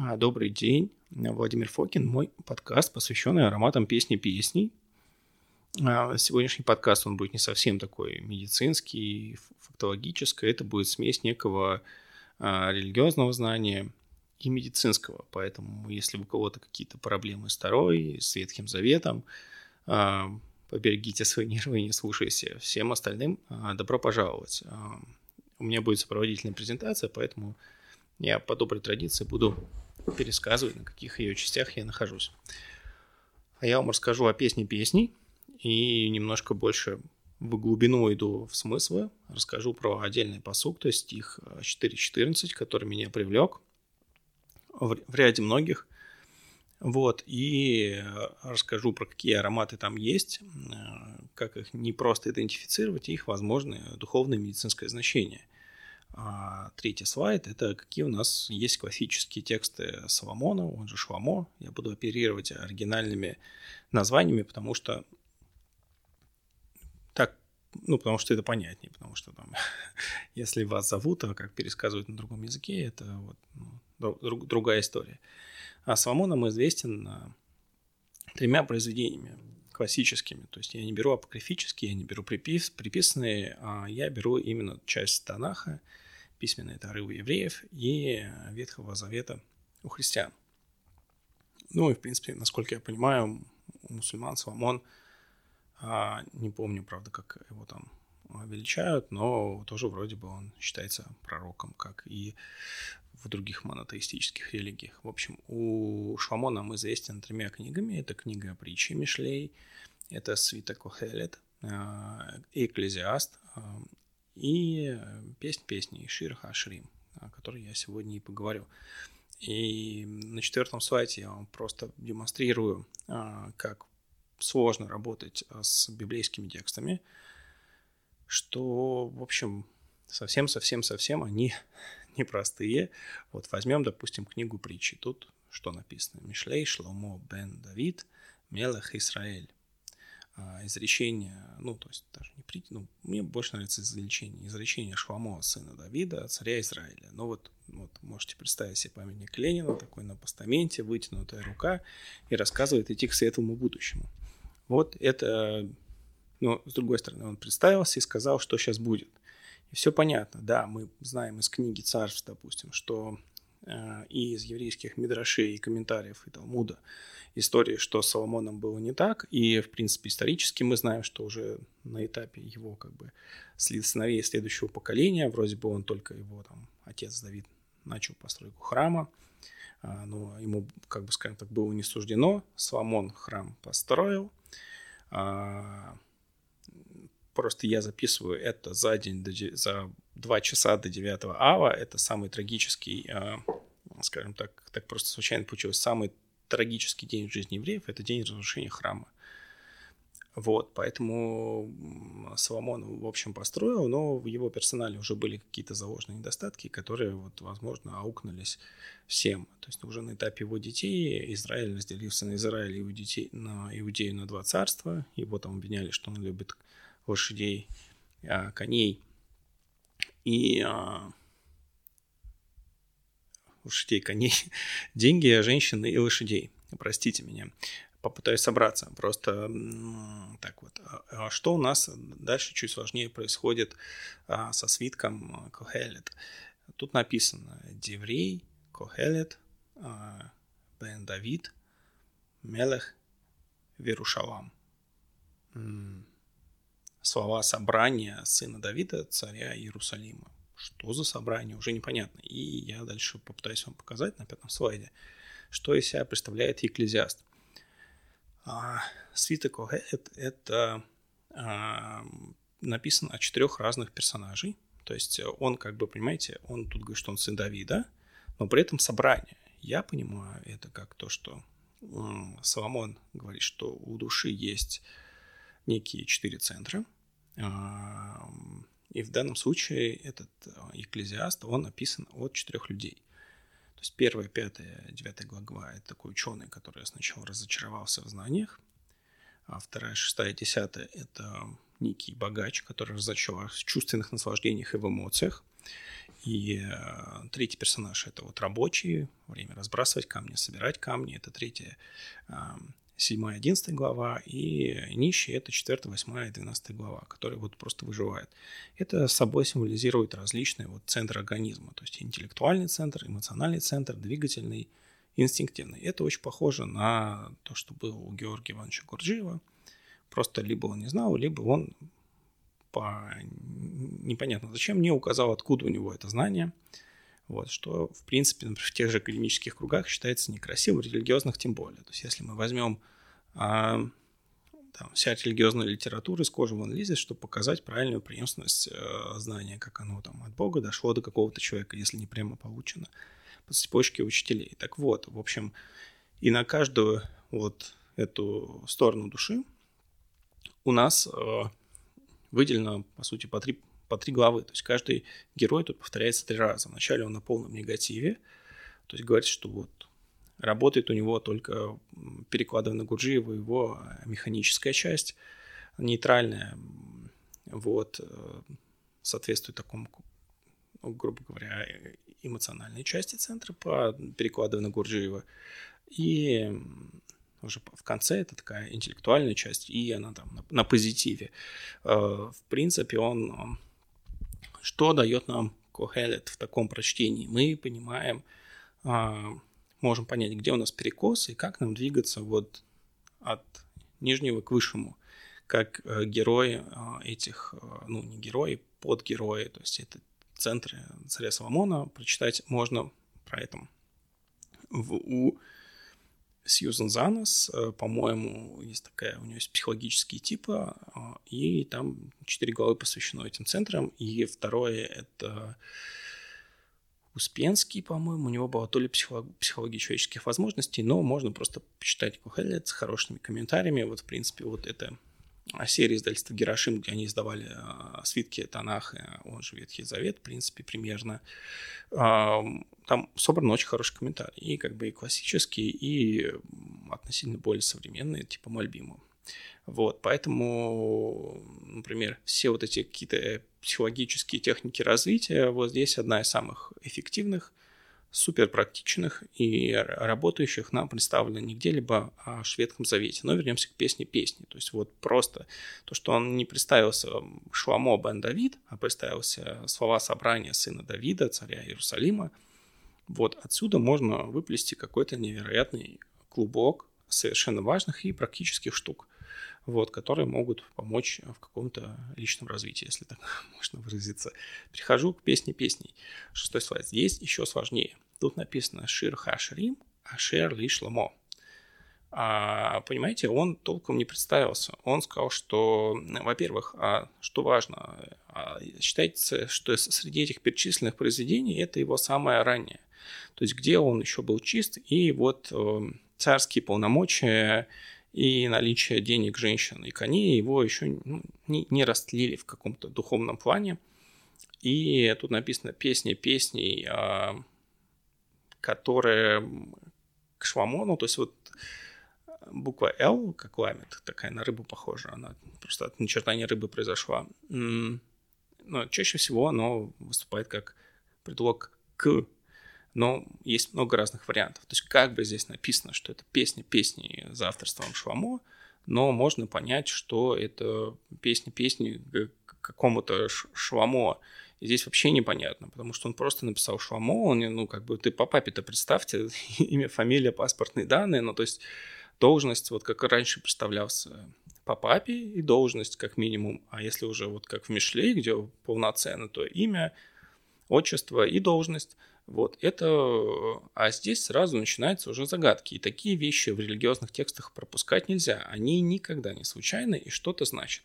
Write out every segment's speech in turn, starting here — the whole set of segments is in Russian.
А, добрый день, Владимир Фокин, мой подкаст, посвященный ароматам песни песней. А, сегодняшний подкаст, он будет не совсем такой медицинский, фактологический, это будет смесь некого а, религиозного знания и медицинского, поэтому если у кого-то какие-то проблемы с Тарой, с Ветхим Заветом, поберегите свои нервы и не слушайте. Всем остальным добро пожаловать. У меня будет сопроводительная презентация, поэтому я по доброй традиции буду пересказывать, на каких ее частях я нахожусь. А я вам расскажу о песне песней и немножко больше в глубину иду в смыслы. Расскажу про отдельный посук, то есть стих 4.14, который меня привлек в, ряде многих. Вот, и расскажу про какие ароматы там есть, как их не просто идентифицировать, и их возможное духовное медицинское значение – а третий слайд – это какие у нас есть классические тексты Соломона, он же Шламо. Я буду оперировать оригинальными названиями, потому что так, ну, потому что это понятнее, потому что там, если вас зовут, а как пересказывают на другом языке, это вот ну, друг, другая история. А Соломоном известен а, тремя произведениями классическими. То есть я не беру апокрифические, я не беру припис, приписанные, а я беру именно часть Танаха, письменные тары у евреев и Ветхого Завета у христиан. Ну и, в принципе, насколько я понимаю, у мусульман Соломон, а, не помню, правда, как его там величают, но тоже вроде бы он считается пророком, как и в других монотеистических религиях. В общем, у Шламо нам известен тремя книгами. Это книга притчи Мишлей, это Свита Кохелет, а, Экклезиаст а, и песнь песни Шир Хашрим, о которой я сегодня и поговорю. И на четвертом слайде я вам просто демонстрирую, а, как сложно работать с библейскими текстами, что, в общем, совсем-совсем-совсем они непростые. Вот возьмем, допустим, книгу притчи. Тут что написано? Мишлей Шломо бен Давид, Мелах Исраэль. А, изречение, ну, то есть даже не прийти, ну, мне больше нравится изречение, изречение Шламо, сына Давида, царя Израиля. Ну, вот, вот можете представить себе памятник Ленина, такой на постаменте, вытянутая рука, и рассказывает идти к светлому будущему. Вот это, ну, с другой стороны, он представился и сказал, что сейчас будет. И все понятно, да, мы знаем из книги царств, допустим, что и из еврейских мидрашей и комментариев и Талмуда истории, что с Соломоном было не так, и, в принципе, исторически мы знаем, что уже на этапе его как бы сыновей следующего поколения, вроде бы он только его там отец Давид начал постройку храма, а, но ему, как бы скажем так, было не суждено. Соломон храм построил, а, Просто я записываю это за день, за два часа до 9 ава. Это самый трагический, а, скажем так, так просто случайно получилось, самый трагический день в жизни евреев – это день разрушения храма. Вот, поэтому Соломон, в общем, построил, но в его персонале уже были какие-то заложенные недостатки, которые, вот, возможно, аукнулись всем. То есть уже на этапе его детей Израиль разделился на Израиль и детей, на Иудею на два царства. Его там обвиняли, что он любит лошадей, а, коней и а, лошадей, коней, деньги, женщины и лошадей. Простите меня, попытаюсь собраться. Просто так вот. А, а что у нас дальше чуть сложнее происходит со свитком Кохелет? Тут написано Деврей, Кохелет, Бен Давид, Мелех, Верушалам слова собрания сына Давида, царя Иерусалима. Что за собрание, уже непонятно. И я дальше попытаюсь вам показать на пятом слайде, что из себя представляет Екклезиаст. А, свиток Когет – это а, написано о четырех разных персонажей. То есть он, как бы, понимаете, он тут говорит, что он сын Давида, но при этом собрание. Я понимаю это как то, что Соломон говорит, что у души есть некие четыре центра – и в данном случае этот а, экклезиаст, он написан от четырех людей. То есть первая, пятая, девятая глава – это такой ученый, который сначала разочаровался в знаниях, а вторая, шестая, десятая – это некий богач, который разочаровался в чувственных наслаждениях и в эмоциях. И э, третий персонаж это вот рабочий, время разбрасывать камни, собирать камни. Это третья, э, седьмая, одиннадцатая глава. И нищие это четвертая, восьмая и двенадцатая глава, которые вот просто выживают. Это собой символизирует различные вот центры организма. То есть интеллектуальный центр, эмоциональный центр, двигательный, инстинктивный. Это очень похоже на то, что было у Георгия Ивановича Гурджиева. Просто либо он не знал, либо он по непонятно зачем не указал, откуда у него это знание. Вот, что, в принципе, например, в тех же академических кругах считается некрасивым, религиозных тем более. То есть, если мы возьмем а, там, вся религиозная литература из кожи вон лезет, чтобы показать правильную преемственность э, знания, как оно там от Бога дошло до какого-то человека, если не прямо получено по цепочке учителей. Так вот, в общем, и на каждую вот эту сторону души у нас э, выделено, по сути, по три, по три главы. То есть каждый герой тут повторяется три раза. Вначале он на полном негативе, то есть говорит, что вот работает у него только, перекладывая на Гуджиева, его механическая часть, нейтральная, вот, э, соответствует такому, ну, грубо говоря, эмоциональной части центра по перекладывая на Гурджиева. И уже в конце это такая интеллектуальная часть, и она там на, на позитиве. Э, в принципе, он что дает нам Кохелет в таком прочтении? Мы понимаем, а, можем понять, где у нас перекос и как нам двигаться вот от нижнего к высшему, как э, герои а, этих, э, ну не герои, подгерои, то есть это центры царя Соломона, прочитать можно про это. В, у Сьюзен Занос, э, по-моему, есть такая, у нее есть психологические типы, э, и там четыре главы посвящено этим центрам, и второе — это Успенский, по-моему, у него было то ли психология человеческих возможностей, но можно просто почитать Кухелет с хорошими комментариями. Вот, в принципе, вот это серия издательства Герошим, где они издавали э, свитки Танаха, он же Ветхий Завет, в принципе, примерно. Там собран очень хороший комментарий, и как бы и классический, и относительно более современные, типа Мальбима. Вот, поэтому, например, все вот эти какие-то психологические техники развития, вот здесь одна из самых эффективных – супер практичных и работающих нам представлено не где-либо, а в Шведском Завете. Но вернемся к песне песни. То есть вот просто то, что он не представился Шламо бен Давид, а представился слова собрания сына Давида, царя Иерусалима, вот отсюда можно выплести какой-то невероятный клубок совершенно важных и практических штук, вот, которые могут помочь в каком-то личном развитии, если так можно выразиться. Перехожу к песне песней. Шестой слайд. Здесь еще сложнее. Тут написано «Шир хашрим, ашер ли шломо». А, понимаете, он толком не представился. Он сказал, что, во-первых, а, что важно, а, считается, что среди этих перечисленных произведений это его самое раннее. То есть где он еще был чист, и вот э, царские полномочия и наличие денег, женщин и коней его еще ну, не, не растлили в каком-то духовном плане. И тут написано «песни песней», а, которые к Шламону, то есть вот буква L, как ламет, такая на рыбу похожа, она просто от начертания рыбы произошла. Но чаще всего оно выступает как предлог к но есть много разных вариантов. То есть как бы здесь написано, что это песня песни за авторством Шламо, но можно понять, что это песня песни какому-то Шламо. И здесь вообще непонятно, потому что он просто написал Шламо, он, ну, как бы, ты по папе-то представьте, имя, фамилия, паспортные данные, ну, то есть должность, вот как раньше представлялся по папе и должность как минимум, а если уже вот как в Мишле, где полноценно, то имя, отчество и должность – вот, это... А здесь сразу начинаются уже загадки. И такие вещи в религиозных текстах пропускать нельзя. Они никогда не случайны и что-то значат.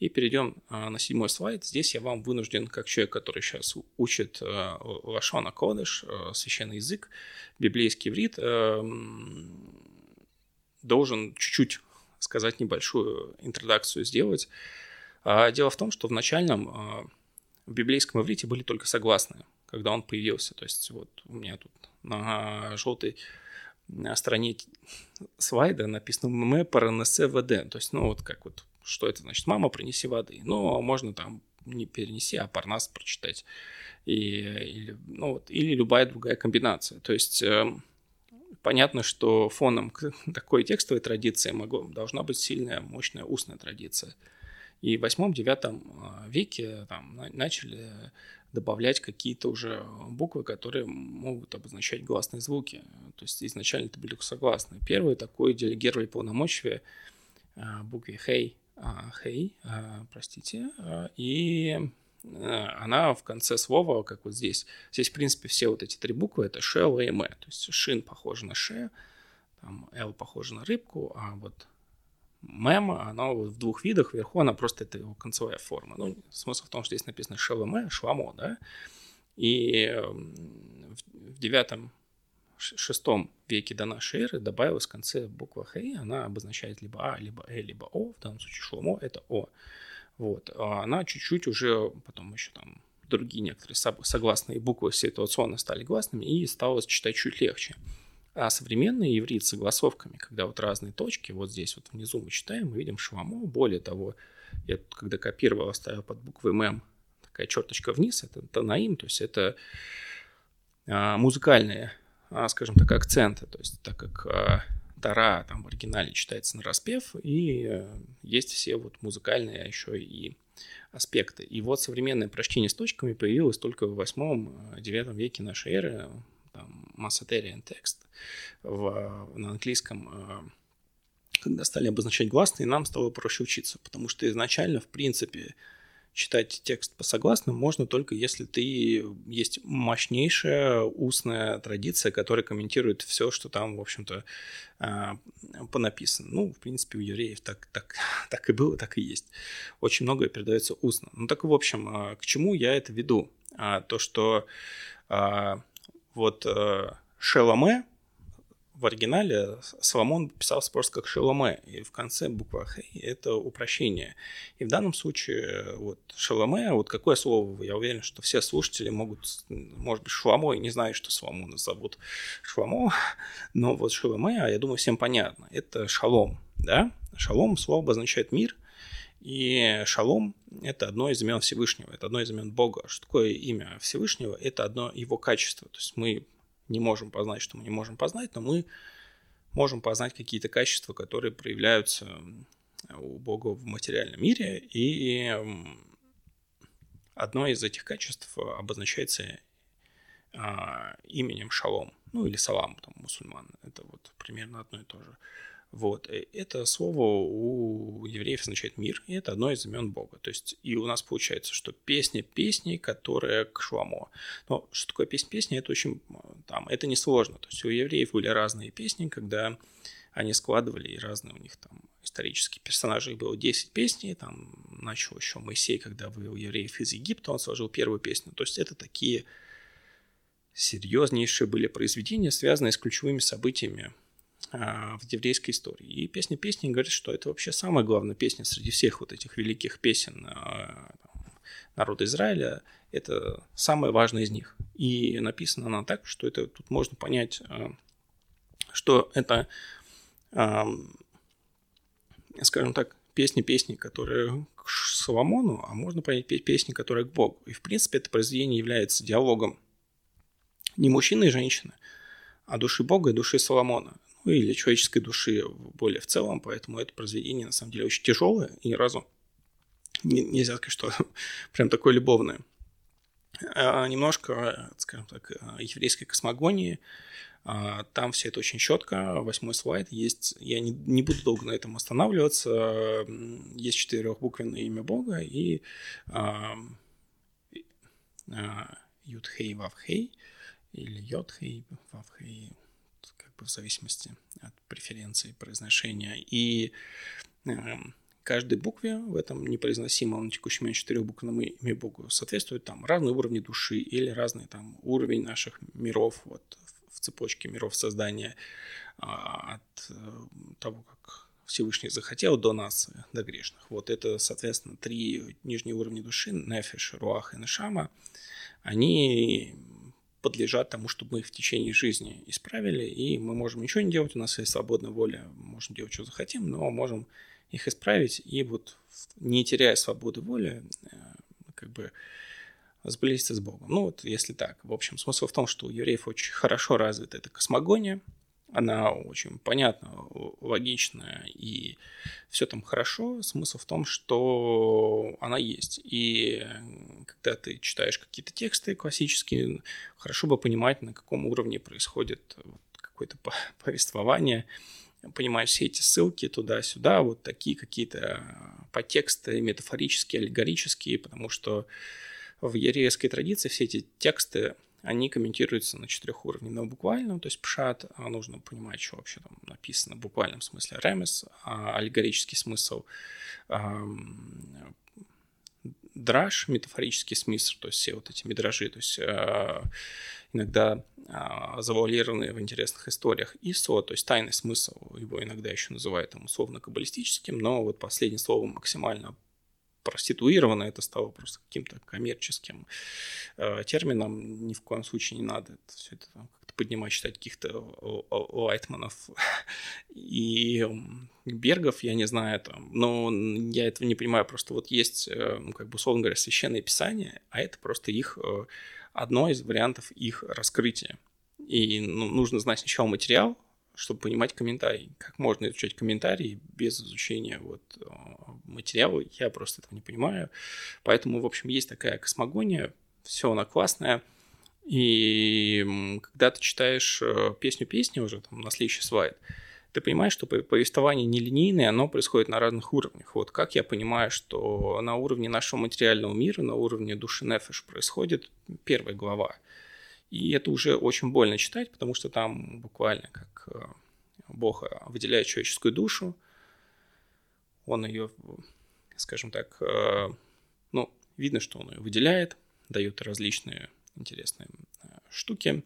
И перейдем а, на седьмой слайд. Здесь я вам вынужден, как человек, который сейчас учит а, Лашона Кодыш, а, священный язык, библейский иврит, а, должен чуть-чуть сказать небольшую интродакцию сделать. Дело в том, что в начальном в библейском иврите были только согласные когда он появился. То есть вот у меня тут на желтой на стороне слайда написано «ММ паранесе ВД». То есть, ну, вот как вот, что это значит? «Мама, принеси воды». Ну, можно там не перенеси, а парнас прочитать. И, или, ну, вот, или любая другая комбинация. То есть э, понятно, что фоном к такой текстовой традиции могло, должна быть сильная, мощная устная традиция. И в 8-9 э, веке там, начали добавлять какие-то уже буквы, которые могут обозначать гласные звуки. То есть изначально это были согласные. Первый такой делегировали полномочия э, букве «хей», «хей», простите, и она в конце слова, как вот здесь. Здесь, в принципе, все вот эти три буквы — это ш, л и м. То есть шин похоже на ш, там л похоже на рыбку, а вот мем, она вот в двух видах. Вверху она просто это его концевая форма. Ну, смысл в том, что здесь написано ШЛМ, шламо, да. И эм, в девятом, шестом веке до нашей эры добавилась в конце буква Х, она обозначает либо А, либо Э, либо О. В данном случае шламо — это О. Вот. А она чуть-чуть уже потом еще там другие некоторые согласные буквы ситуационно стали гласными и стало читать чуть легче. А современный иврит с согласовками, когда вот разные точки, вот здесь вот внизу мы читаем, мы видим швамо. Более того, я когда копировал, оставил под буквой ММ такая черточка вниз, это танаим, то есть это а, музыкальные, а, скажем так, акценты. То есть так как а, Тара там в оригинале читается на распев, и э, есть все вот музыкальные еще и аспекты. И вот современное прочтение с точками появилось только в 8-9 веке нашей эры, там, Massaterian текст в, на английском, э, когда стали обозначать гласные, нам стало проще учиться, потому что изначально, в принципе, читать текст по согласным можно только если ты есть мощнейшая устная традиция, которая комментирует все, что там, в общем-то, а, понаписано. Ну, в принципе, у евреев так, так, так и было, так и есть. Очень многое передается устно. Ну, так, в общем, а, к чему я это веду? А, то, что вот Шеломе, в оригинале Соломон писался просто как Шеломе, и в конце буква Хей – это упрощение. И в данном случае вот Шеломе, вот какое слово, я уверен, что все слушатели могут, может быть, Шламо, и не знаю, что Соломона зовут Шламо, но вот Шеломе, а я думаю, всем понятно, это шалом, да? Шалом слово обозначает мир, и шалом – это одно из имен Всевышнего, это одно из имен Бога. Что такое имя Всевышнего? Это одно его качество. То есть мы не можем познать, что мы не можем познать, но мы можем познать какие-то качества, которые проявляются у Бога в материальном мире, и одно из этих качеств обозначается а, именем Шалом, ну или Салам, там, мусульман, это вот примерно одно и то же. Вот. Э, это слово у евреев означает мир, и это одно из имен Бога. То есть и у нас получается, что песня песни, которая к шламо. Но что такое песня песни, это очень там, это несложно. То есть у евреев были разные песни, когда они складывали, и разные у них там исторические персонажи, их было 10 песней, там начал еще Моисей, когда вывел евреев из Египта, он сложил первую песню. То есть это такие серьезнейшие были произведения, связанные с ключевыми событиями в еврейской истории. И песня песни говорит, что это вообще самая главная песня среди всех вот этих великих песен а, народа Израиля. Это самая важная из них. И написана она так, что это тут можно понять, а, что это, скажем так, песни-песни, которые к Соломону, а можно понять песни, которые к Богу. И, в принципе, это произведение является диалогом не мужчины и женщины, а души Бога и души Соломона ну, или человеческой души более в целом, поэтому это произведение на самом деле очень тяжелое и ни разу не, нельзя сказать, что прям такое любовное. А, немножко, скажем так, еврейской космогонии, а, там все это очень четко. Восьмой слайд есть. Я не, не буду долго на этом останавливаться. Есть четырехбуквенное имя Бога и а, Вавхей или Йодхей Вавхей в зависимости от преференции произношения. И э, каждой букве в этом непроизносимом на текущий момент четырехбуквенном имя Богу соответствуют там разные уровни души или разный там уровень наших миров вот, в цепочке миров создания а, от э, того, как Всевышний захотел до нас, до грешных. Вот это, соответственно, три нижние уровня души, Нефиш, Руах и Нешама, они подлежат тому, чтобы мы их в течение жизни исправили, и мы можем ничего не делать, у нас есть свободная воля, можем делать, что захотим, но можем их исправить, и вот не теряя свободы воли, э, как бы сблизиться с Богом. Ну вот если так. В общем, смысл в том, что у евреев очень хорошо развита эта космогония, она очень понятна, логичная, и все там хорошо. Смысл в том, что она есть. И когда ты читаешь какие-то тексты классические, хорошо бы понимать, на каком уровне происходит какое-то повествование, понимать все эти ссылки туда-сюда, вот такие какие-то подтексты метафорические, аллегорические, потому что в еврейской традиции все эти тексты они комментируются на четырех уровнях. На буквальном, то есть пшат, а нужно понимать, что вообще там написано в буквальном смысле ремес, а аллегорический смысл драж, метафорический смысл, то есть все вот эти мидражи, то есть э, иногда э, завуалированные в интересных историях, и то есть тайный смысл, его иногда еще называют там условно-каббалистическим, но вот последнее слово максимально проституировано, это стало просто каким-то коммерческим э, термином. Ни в коем случае не надо это, все это как-то поднимать, читать каких-то Лайтманов и Бергов, я не знаю, там, но я этого не понимаю, просто вот есть, э, ну, как бы, условно говоря, священное писание, а это просто их, э, одно из вариантов их раскрытия. И ну, нужно знать сначала материал, чтобы понимать комментарий. Как можно изучать комментарии без изучения вот э, материала, я просто этого не понимаю. Поэтому, в общем, есть такая космогония, все она классная. И когда ты читаешь э, песню песни уже, там, на следующий слайд, ты понимаешь, что повествование нелинейное, оно происходит на разных уровнях. Вот как я понимаю, что на уровне нашего материального мира, на уровне души Нефеш происходит первая глава – и это уже очень больно читать, потому что там буквально как э, Бог выделяет человеческую душу, он ее, скажем так, э, ну, видно, что он ее выделяет, дает различные интересные э, штуки.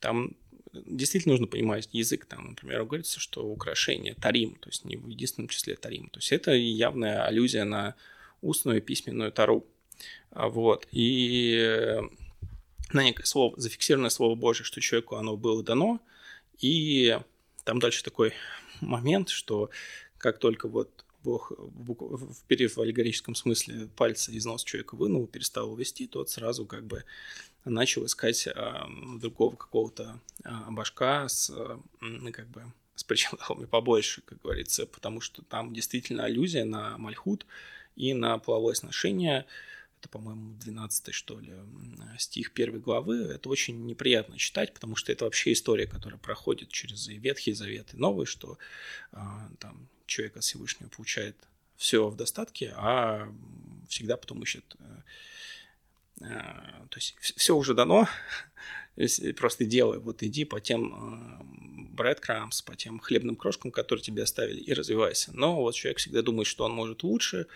Там действительно нужно понимать язык. Там, например, говорится, что украшение тарим, то есть не в единственном числе тарим. То есть это явная аллюзия на устную письменную тару. Вот. И на некое слово, зафиксированное слово Божье, что человеку оно было дано, и там дальше такой момент, что как только вот Бог, вперев в аллегорическом смысле пальцы из носа человека вынул, перестал увести, тот сразу как бы начал искать а, другого какого-то а, башка с, а, как бы, с причиндалами побольше, как говорится, потому что там действительно аллюзия на мальхут и на половое сношение – это, по-моему, 12 что ли, стих первой главы, это очень неприятно читать, потому что это вообще история, которая проходит через и Ветхий Завет, и Новый, что а, там человек от Всевышнего получает все в достатке, а всегда потом ищет э, э, то есть все уже дано, просто делай, вот иди по тем э, breadcrumbs, по тем хлебным крошкам, которые тебе оставили, и развивайся. Но вот человек всегда думает, что он может лучше,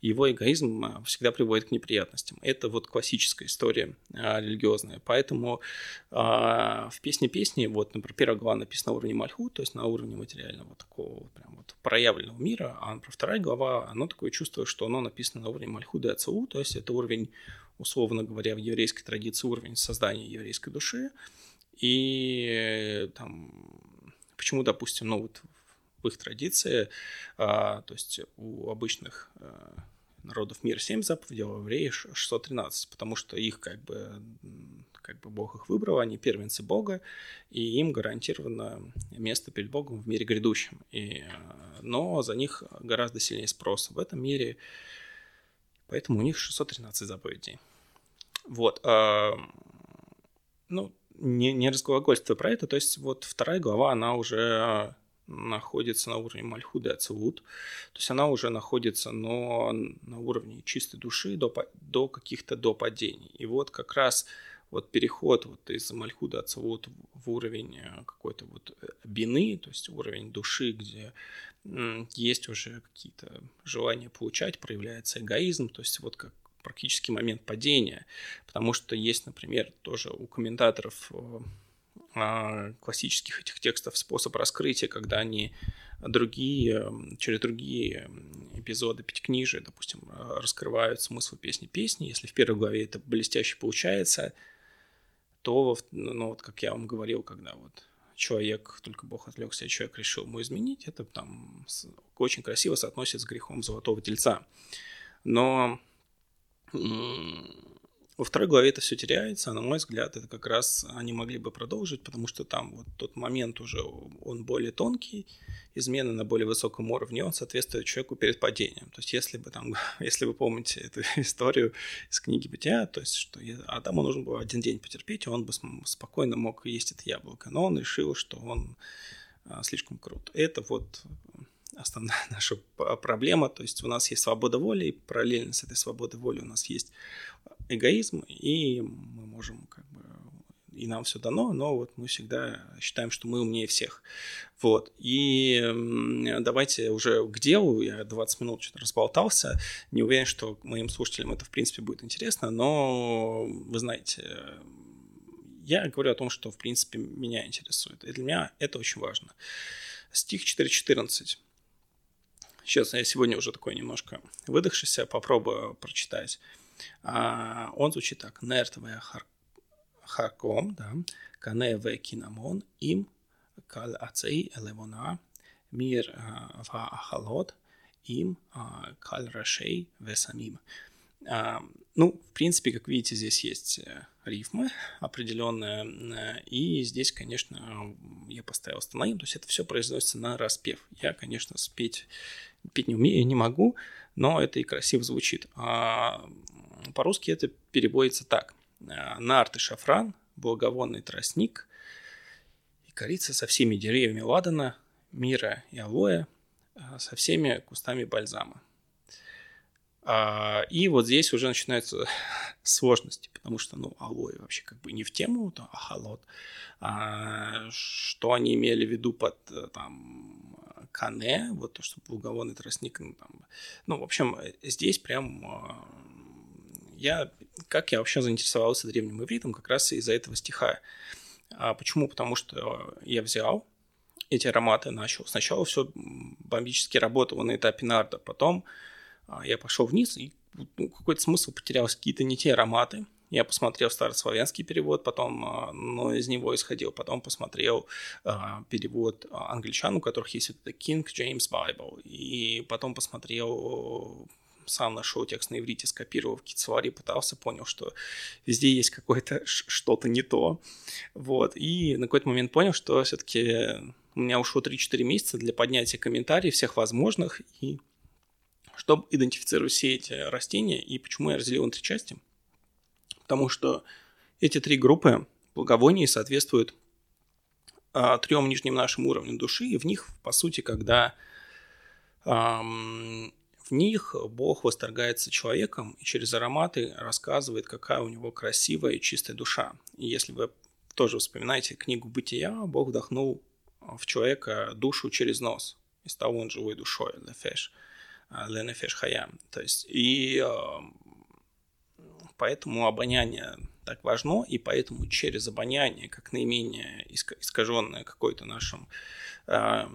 его эгоизм э, всегда приводит к неприятностям. Это вот классическая история а, религиозная. Поэтому а, в песне песни, вот, например, первая глава написана на уровне Мальху, то есть на уровне материального такого прям вот проявленного мира, а например, вторая глава, оно такое чувство, что оно написано на уровне Мальхуда и Ацау, то есть это уровень условно говоря, в еврейской традиции уровень создания еврейской души. И там, почему, допустим, ну вот в их традиции, а, то есть у обычных а, народов мира 7 заповедей, а у евреев 613, потому что их как бы, как бы Бог их выбрал, они первенцы Бога, и им гарантировано место перед Богом в мире грядущем. И, а, но за них гораздо сильнее спрос в этом мире, поэтому у них 613 заповедей. Вот. А, ну, не, не разглагольствуя про это, то есть вот вторая глава, она уже находится на уровне Мальхуда Ацелут, то есть она уже находится но на уровне чистой души до, до каких-то до падений. И вот как раз вот переход вот из Мальхуда Ацелут в уровень э, какой-то вот э, бины, то есть уровень души, где есть уже какие-то желания получать, проявляется эгоизм, то есть вот как практически момент падения, потому что есть, например, тоже у комментаторов э, а, классических этих текстов способ раскрытия, когда они другие, через другие эпизоды пятикнижия, допустим, раскрывают смысл песни песни. Если в первой главе это блестяще получается, то, ну, вот как я вам говорил, когда вот человек, только Бог отвлекся, человек решил ему изменить, это там очень красиво соотносится с грехом золотого тельца. Но во второй главе это все теряется, а на мой взгляд, это как раз они могли бы продолжить, потому что там вот тот момент уже, он более тонкий, измены на более высоком уровне, он соответствует человеку перед падением. То есть если бы там, если вы помните эту историю из книги Бытия, то есть что Адаму нужно было один день потерпеть, и он бы спокойно мог есть это яблоко, но он решил, что он а, слишком крут. Это вот основная наша проблема. То есть у нас есть свобода воли, и параллельно с этой свободой воли у нас есть эгоизм, и мы можем как бы и нам все дано, но вот мы всегда считаем, что мы умнее всех. Вот. И давайте уже к делу. Я 20 минут что-то разболтался. Не уверен, что моим слушателям это, в принципе, будет интересно, но вы знаете, я говорю о том, что, в принципе, меня интересует. И для меня это очень важно. Стих 4.14. Сейчас я сегодня уже такой немножко выдохшийся, попробую прочитать. А, он звучит так. Нертвая харком, да, каневе кинамон им кал ацей элевона мир ва ахалот им кал рашей весамим. Ну, в принципе, как видите, здесь есть э, рифмы определенные, э, и здесь, конечно, я поставил остановим, то есть это все произносится на распев. Я, конечно, спеть петь не умею, не могу, но это и красиво звучит. А по-русски это переводится так. «Э, Нарт и шафран, благовонный тростник и корица со всеми деревьями ладана, мира и алоэ, э, со всеми кустами бальзама. А, и вот здесь уже начинаются сложности, потому что, ну, алоэ вообще как бы не в тему, то ахалот. А, что они имели в виду под э, там кане, вот то, что благовонный тростник, ну, там, ну, в общем, здесь прям я, как я вообще заинтересовался древним ивритом, как раз из-за этого стиха. А почему? Потому что я взял эти ароматы, начал. Сначала все бомбически работало на этапе нарда, потом а, я пошел вниз, и ну, какой-то смысл потерялся, какие-то не те ароматы. Я посмотрел старославянский перевод, потом, а, но из него исходил, потом посмотрел а, перевод англичан, у которых есть вот это King James Bible, и потом посмотрел сам нашел текст на иврите, скопировал в Кицваре, пытался, понял, что везде есть какое-то что-то не то. Вот. И на какой-то момент понял, что все-таки у меня ушло 3-4 месяца для поднятия комментариев всех возможных, и чтобы идентифицировать все эти растения, и почему я разделил на три части. Потому что эти три группы благовоний соответствуют а, трем нижним нашим уровням души, и в них, по сути, когда ам, в них Бог восторгается человеком и через ароматы рассказывает, какая у него красивая и чистая душа. И если вы тоже вспоминаете книгу «Бытия», Бог вдохнул в человека душу через нос, и стал он живой душой, лефеш, ленефеш хаям. То есть, и поэтому обоняние так важно, и поэтому через обоняние, как наименее искаженное какой-то нашим э,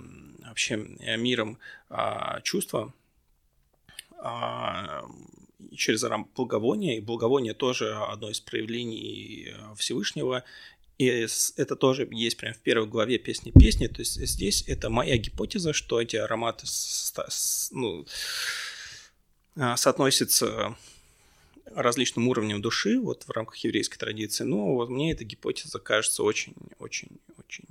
вообще миром э, чувство, а, через благовоние, и благовоние тоже одно из проявлений э, Всевышнего, и это тоже есть прямо в первой главе песни песни. То есть здесь это моя гипотеза, что эти ароматы ну, а, соотносятся различным уровням души вот в рамках еврейской традиции. Но вот мне эта гипотеза кажется очень, очень, очень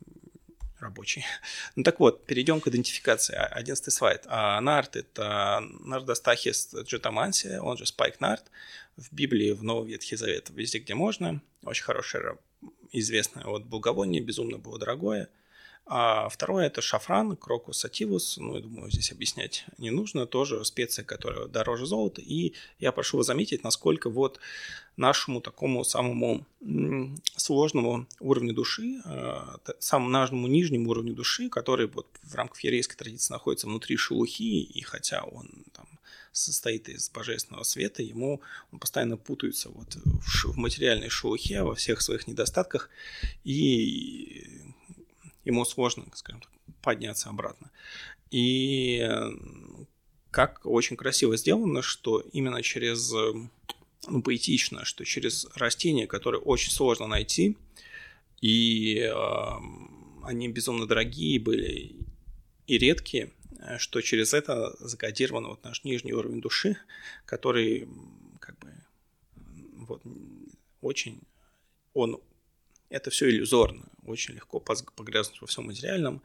рабочий. Ну так вот, перейдем к идентификации. Одиннадцатый слайд. А, нарт – это нардостахис джетамансия, он же спайк нарт. В Библии, в Новый Ветхий Завет, везде, где можно. Очень хорошее, известное вот благовоние, безумно было дорогое – а второе – это шафран, крокус сативус. Ну, я думаю, здесь объяснять не нужно. Тоже специя, которая дороже золота. И я прошу вас заметить, насколько вот нашему такому самому сложному уровню души, а, самому нашему нижнему уровню души, который вот в рамках еврейской традиции находится внутри шелухи, и хотя он там состоит из божественного света, ему он постоянно путается вот в, материальной шелухе, во всех своих недостатках, и ему сложно, скажем так, подняться обратно. И как очень красиво сделано, что именно через, ну, поэтично, что через растения, которые очень сложно найти, и э, они безумно дорогие были и редкие, что через это закодирован вот наш нижний уровень души, который как бы вот очень он это все иллюзорно. Очень легко погрязнуть во всем материальном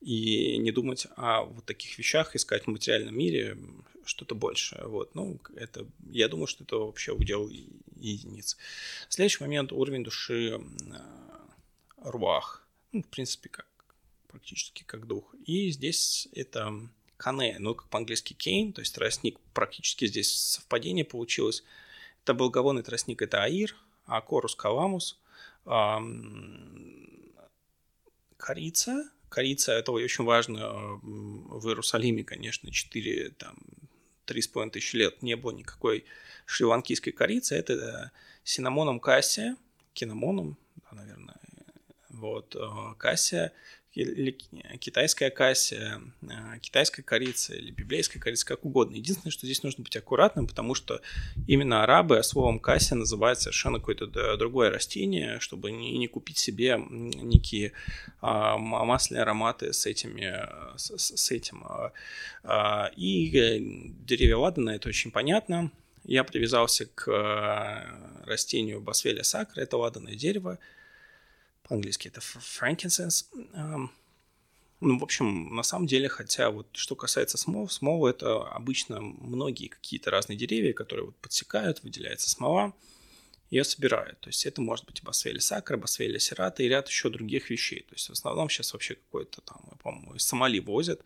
и не думать о вот таких вещах, искать в материальном мире что-то большее. Вот. Ну, это, я думаю, что это вообще удел единиц. Следующий момент – уровень души руах. Ну, в принципе, как практически как дух. И здесь это кане, ну, как по-английски кейн, то есть тростник, практически здесь совпадение получилось. Это благовонный тростник, это аир, а корус каламус, корица. Корица – это очень важно в Иерусалиме, конечно, 4, там, 3,5 тысячи лет не было никакой шри-ланкийской корицы. Это э, синамоном кассия, кинамоном, наверное, вот, э, кассия или китайская кассия, э, китайская корица или библейская корица, как угодно. Единственное, что здесь нужно быть аккуратным, потому что именно арабы словом кассия называют совершенно какое-то другое растение, чтобы не, не купить себе некие а, масляные ароматы с этими, с, с этим. А, а, и э, деревья ладана, это очень понятно. Я привязался к э, растению Басвеля сакра, это ладанное дерево, по-английски это frankincense. Ну, в общем, на самом деле, хотя вот что касается смол, смол это обычно многие какие-то разные деревья, которые вот подсекают, выделяется смола, ее собирают. То есть это может быть басвеля сакра, басвеля серата и ряд еще других вещей. То есть в основном сейчас вообще какой-то там, по-моему, из Сомали возят.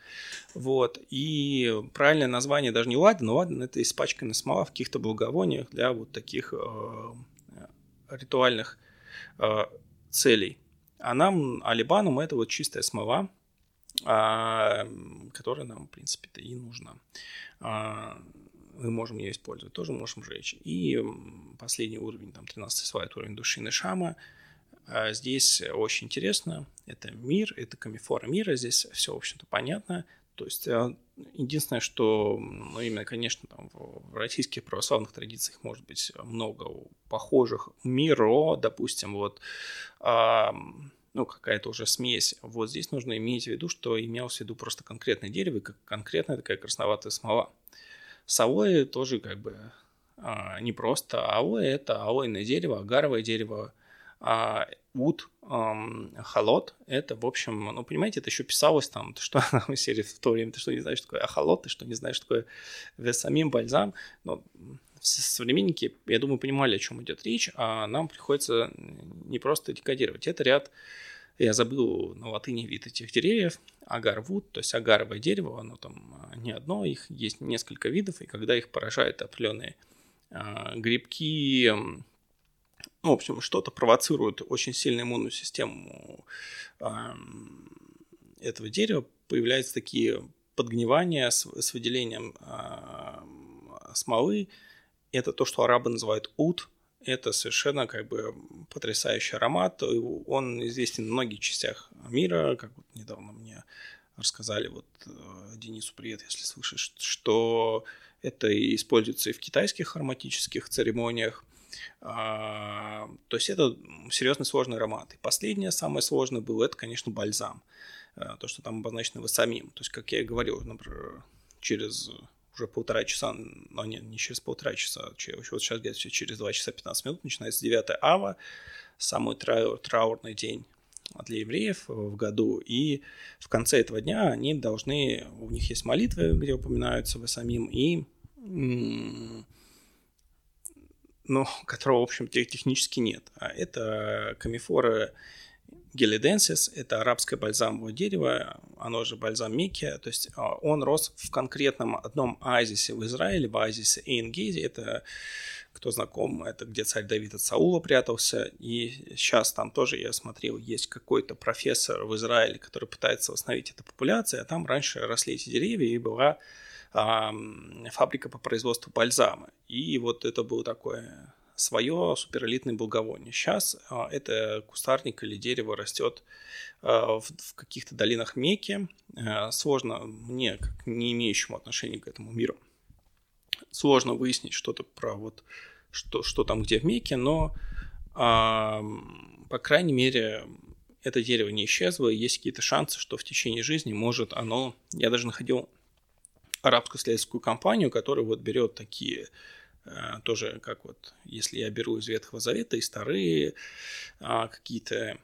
Вот. И правильное название даже не ладан, но ладан это испачканная смола в каких-то благовониях для вот таких э, ритуальных э, целей. А нам, Алибанам, это вот чистая смола, а, которая нам, в принципе-то, и нужна. А, мы можем ее использовать, тоже можем жечь. И последний уровень, там, 13 свайт уровень души Нешама. А, здесь очень интересно. Это мир, это камифора мира. Здесь все, в общем-то, понятно. То есть э, единственное, что, ну, именно, конечно, там, в российских православных традициях может быть много похожих миро, допустим, вот, а, ну, какая-то уже смесь. Вот здесь нужно иметь в виду, что имелось в виду просто конкретное дерево, как конкретная такая красноватая смола. Савой тоже как бы а, не просто. Алоэ – это алоэное дерево, агаровое дерево, а эм, холод, это, в общем, ну, понимаете, это еще писалось там, что, на серии в то время, ты что не знаешь, что такое ахолот, ты что не знаешь, что такое весамин, бальзам, но современники, я думаю, понимали, о чем идет речь, а нам приходится не просто декодировать. Это ряд, я забыл на латыни вид этих деревьев, агарвуд, то есть агаровое дерево, оно там не одно, их есть несколько видов, и когда их поражают определенные а, грибки, ну, в общем, что-то провоцирует очень сильную иммунную систему этого дерева, появляются такие подгнивания с, с выделением смолы. Это то, что арабы называют ут. Это совершенно как бы потрясающий аромат. Он известен в многих частях мира, как вот недавно мне рассказали, вот э, Денису привет, если слышишь, что это используется и в китайских ароматических церемониях – а, то есть это серьезно сложный аромат. И последнее, самое сложное было, это, конечно, бальзам. А, то, что там обозначено вы самим. То есть, как я и говорил, например, через уже полтора часа, но не, не через полтора часа, вот сейчас где-то через 2 часа 15 минут начинается 9 ава, самый траур, траурный день для евреев в году, и в конце этого дня они должны, у них есть молитвы, где упоминаются вы самим, и но которого, в общем, технически нет. А это камифора гелиденсис, это арабское бальзамовое дерево, оно же бальзам Мекия, то есть а, он рос в конкретном одном оазисе в Израиле, в оазисе Эйнгейзе, это кто знаком, это где царь Давид от Саула прятался, и сейчас там тоже, я смотрел, есть какой-то профессор в Израиле, который пытается восстановить эту популяцию, а там раньше росли эти деревья, и была фабрика по производству бальзама. И вот это было такое свое суперэлитное благовоние. Сейчас а, это кустарник или дерево растет а, в, каких-то долинах Мекки. А, сложно мне, как не имеющему отношения к этому миру, сложно выяснить что-то про вот что, что там где в Мекке, но по крайней мере это дерево не исчезло, и есть какие-то шансы, что в течение жизни может оно... Я даже находил арабско-исследовательскую компанию, которая вот берет такие э, тоже как вот, если я беру из Ветхого Завета и старые а, какие-то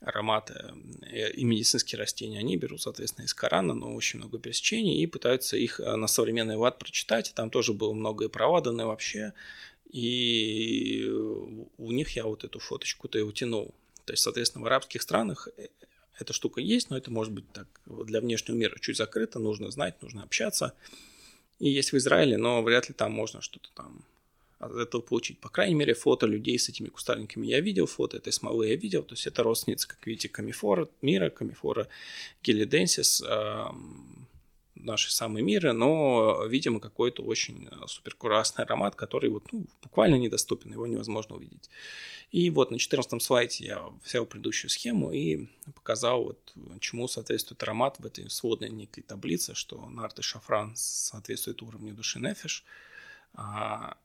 ароматы э, и медицинские растения, они берут, соответственно, из Корана, но очень много пересечений, и пытаются их на современный лад прочитать, там тоже было много и права даны вообще, и у них я вот эту фоточку-то и утянул. То есть, соответственно, в арабских странах эта штука есть, но это может быть так для внешнего мира чуть закрыто, нужно знать, нужно общаться. И есть в Израиле, но вряд ли там можно что-то там от этого получить. По крайней мере, фото людей с этими кустарниками я видел, фото этой смолы я видел, то есть это родственница, как видите, камифора мира, камифора гелиденсис, наши самые миры, но, видимо, какой-то очень суперкурасный аромат, который вот, ну, буквально недоступен, его невозможно увидеть. И вот на 14 слайде я взял предыдущую схему и показал, вот, чему соответствует аромат в этой сводной некой таблице, что нарт и шафран соответствуют уровню души нефиш, а,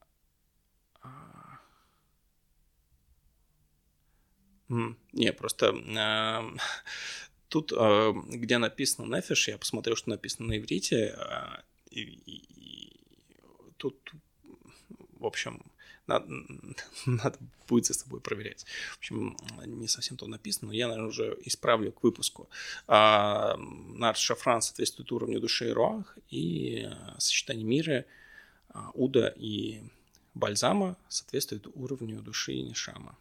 а, не, просто а, тут, а, где написано нефиш, я посмотрел, что написано на иврите, а, и, и, и тут, в общем, надо, надо будет за собой проверять. В общем, не совсем то написано, но я, наверное, уже исправлю к выпуску. А, наш шафран соответствует уровню души и руах, и сочетание мира, а, уда и бальзама соответствует уровню души и нишама.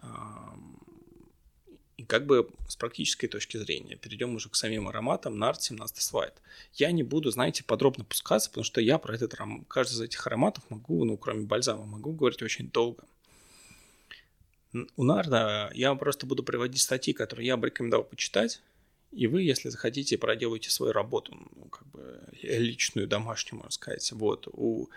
А, и как бы с практической точки зрения, перейдем уже к самим ароматам, нарт 17 слайд. Я не буду, знаете, подробно пускаться, потому что я про этот аромат, каждый из этих ароматов могу, ну, кроме бальзама, могу говорить очень долго. У нарда я просто буду приводить статьи, которые я бы рекомендовал почитать, и вы, если захотите, проделаете свою работу, ну, как бы личную, домашнюю, можно сказать. Вот, у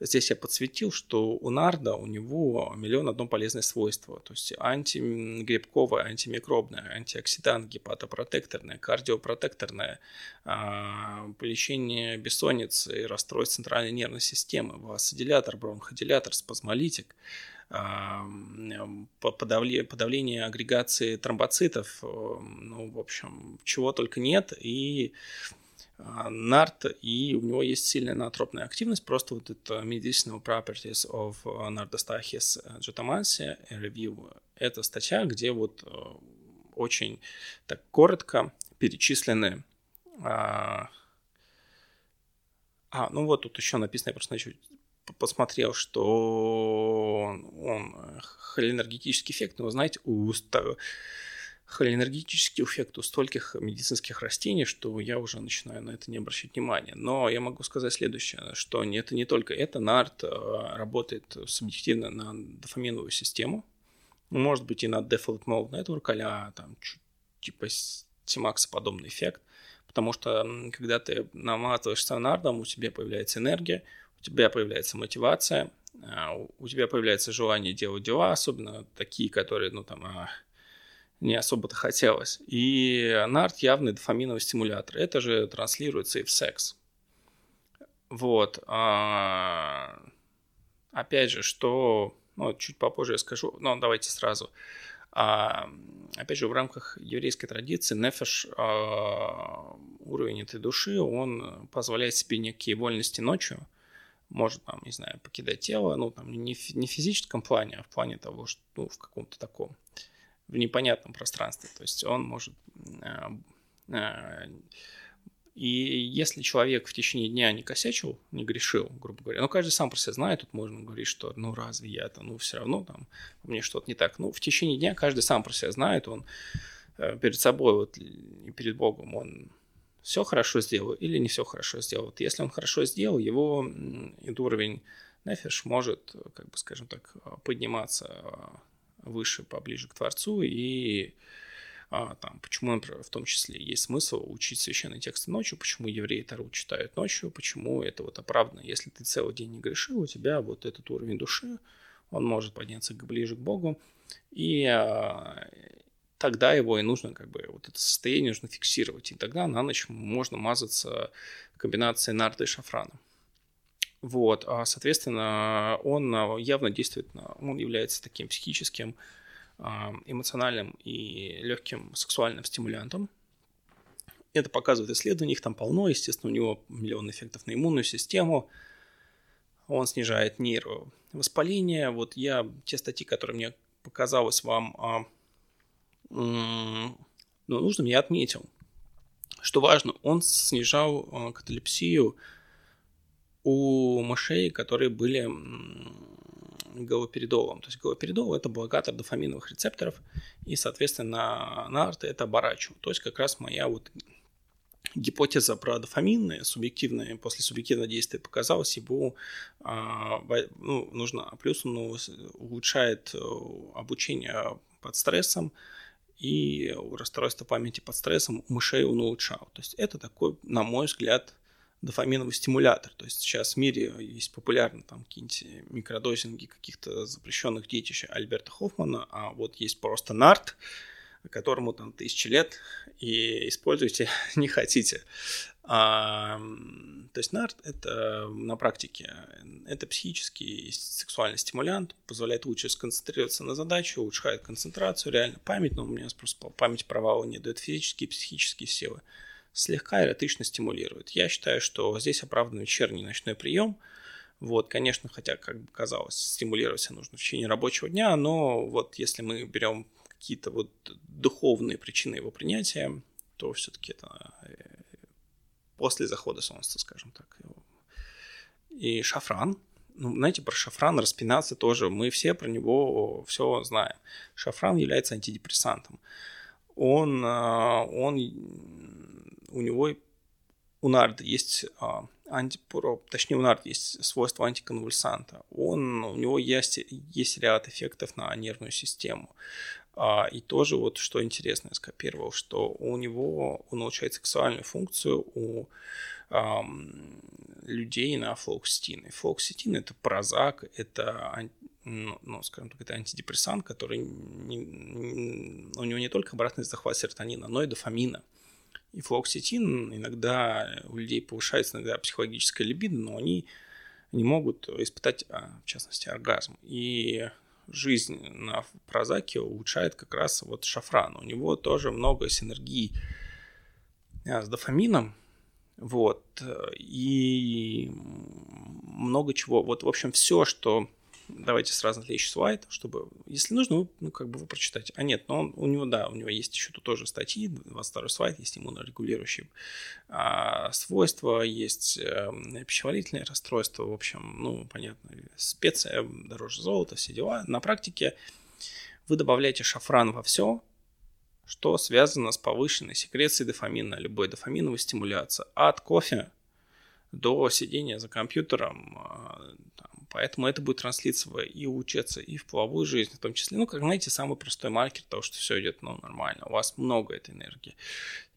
Здесь я подсветил, что у нарда у него миллион одно полезное свойство. То есть антигрибковое, антимикробное, антиоксидант, гепатопротекторное, кардиопротекторное, а, лечение бессонницы и расстройств центральной нервной системы, васодилятор, бронходилятор, спазмолитик, а, подавление, агрегации тромбоцитов, ну, в общем, чего только нет, и нарт, и у него есть сильная натропная активность, просто вот это medicinal properties of Nardostachys jutamansia review. Это статья, где вот э, очень так коротко перечислены а, а, ну вот тут еще написано, я просто чуть посмотрел, что он э, холинергетический эффект, но знаете, у холинергетический эффект у стольких медицинских растений, что я уже начинаю на это не обращать внимания. Но я могу сказать следующее, что это не только это, нарт а, работает субъективно на дофаминовую систему, может быть и на default mode network, а там типа Тимакса подобный эффект, потому что когда ты наматываешься нардом, у тебя появляется энергия, у тебя появляется мотивация, а, у тебя появляется желание делать дела, особенно такие, которые, ну там, а, не особо-то хотелось. И нарт явный дофаминовый стимулятор. Это же транслируется и в секс. Вот. А... Опять же, что... Ну, чуть попозже я скажу. Но давайте сразу. А, опять же, в рамках еврейской традиции нефеш, а, уровень этой души, он позволяет себе некие вольности ночью, может, там, не знаю, покидать тело, ну, там, не, не в физическом плане, а в плане того, что, ну, в каком-то таком в непонятном пространстве. То есть он может... Э, э, и если человек в течение дня не косячил, не грешил, грубо говоря, ну, каждый сам про себя знает, тут можно говорить, что, ну, разве я-то, ну, все равно там, мне что-то не так. Ну, в течение дня каждый сам про себя знает, он э, перед собой вот, и перед Богом, он все хорошо сделал или не все хорошо сделал. Вот если он хорошо сделал, его уровень нефиш может, как бы, скажем так, подниматься выше, поближе к Творцу, и а, там, почему, например, в том числе есть смысл учить священные тексты ночью, почему евреи Тару читают ночью, почему это вот оправдано. Если ты целый день не грешил, у тебя вот этот уровень души, он может подняться ближе к Богу, и а, тогда его и нужно как бы вот это состояние нужно фиксировать, и тогда на ночь можно мазаться комбинацией нарда и шафрана. Вот, а, соответственно, он а, явно действует, он является таким психическим, а, эмоциональным и легким сексуальным стимулянтом. Это показывает исследования, их там полно, естественно, у него миллион эффектов на иммунную систему. он снижает нейровоспаление. Вот я те статьи, которые мне показалось вам а, ну, нужным, я отметил. Что важно, он снижал а, каталепсию у мышей, которые были галоперидолом. То есть галоперидол – это блокатор дофаминовых рецепторов, и, соответственно, нарты – это барачу. То есть как раз моя вот гипотеза про дофаминные, субъективные, после субъективного действия показалась, его а, ну, нужно, а плюс он улучшает э, обучение под стрессом, и расстройство памяти под стрессом у мышей он улучшал. То есть это такой, на мой взгляд, дофаминовый стимулятор. То есть сейчас в мире есть популярны там какие-нибудь микродозинги каких-то запрещенных детищ Альберта Хоффмана, а вот есть просто нарт, которому там тысячи лет, и используйте не хотите. А, то есть нарт это на практике это психический сексуальный стимулянт, позволяет лучше сконцентрироваться на задаче, улучшает концентрацию, реально память, но у меня просто память провала не дает физические психические силы слегка эротично стимулирует. Я считаю, что здесь оправдан вечерний ночной прием. Вот, конечно, хотя, как бы казалось, стимулировать себя нужно в течение рабочего дня, но вот если мы берем какие-то вот духовные причины его принятия, то все-таки это э, после захода солнца, скажем так. И шафран, ну, знаете, про шафран распинаться тоже, мы все про него все знаем. Шафран является антидепрессантом. Он, э, он у него у нарда есть а, антипро, точнее у нарда есть свойство антиконвульсанта. Он, у него есть, есть ряд эффектов на нервную систему. А, и тоже вот что интересно, я скопировал, что у него он улучшает сексуальную функцию у а, людей на флоксетин. И флоксетин это прозак, это ну, ну, скажем так, это антидепрессант, который не, не, у него не только обратный захват серотонина, но и дофамина. И флоксетин иногда у людей повышается иногда психологическая либидо, но они не могут испытать, а, в частности, оргазм. И жизнь на прозаке улучшает как раз вот шафран. У него тоже много синергии а, с дофамином, вот, и много чего. Вот, в общем, все, что давайте сразу отличить слайд, чтобы, если нужно, вы, ну, как бы вы прочитаете. А нет, но он, у него, да, у него есть еще тут тоже статьи, 22 слайд, есть иммунорегулирующие а, свойства, есть а, пищеварительные расстройства, в общем, ну, понятно, специя дороже золота, все дела. На практике вы добавляете шафран во все, что связано с повышенной секрецией дофамина, любой дофаминовой стимуляции. От кофе до сидения за компьютером, а, там, Поэтому это будет транслироваться и учиться, и в половую жизнь в том числе. Ну, как знаете, самый простой маркер того, что все идет ну, нормально. У вас много этой энергии.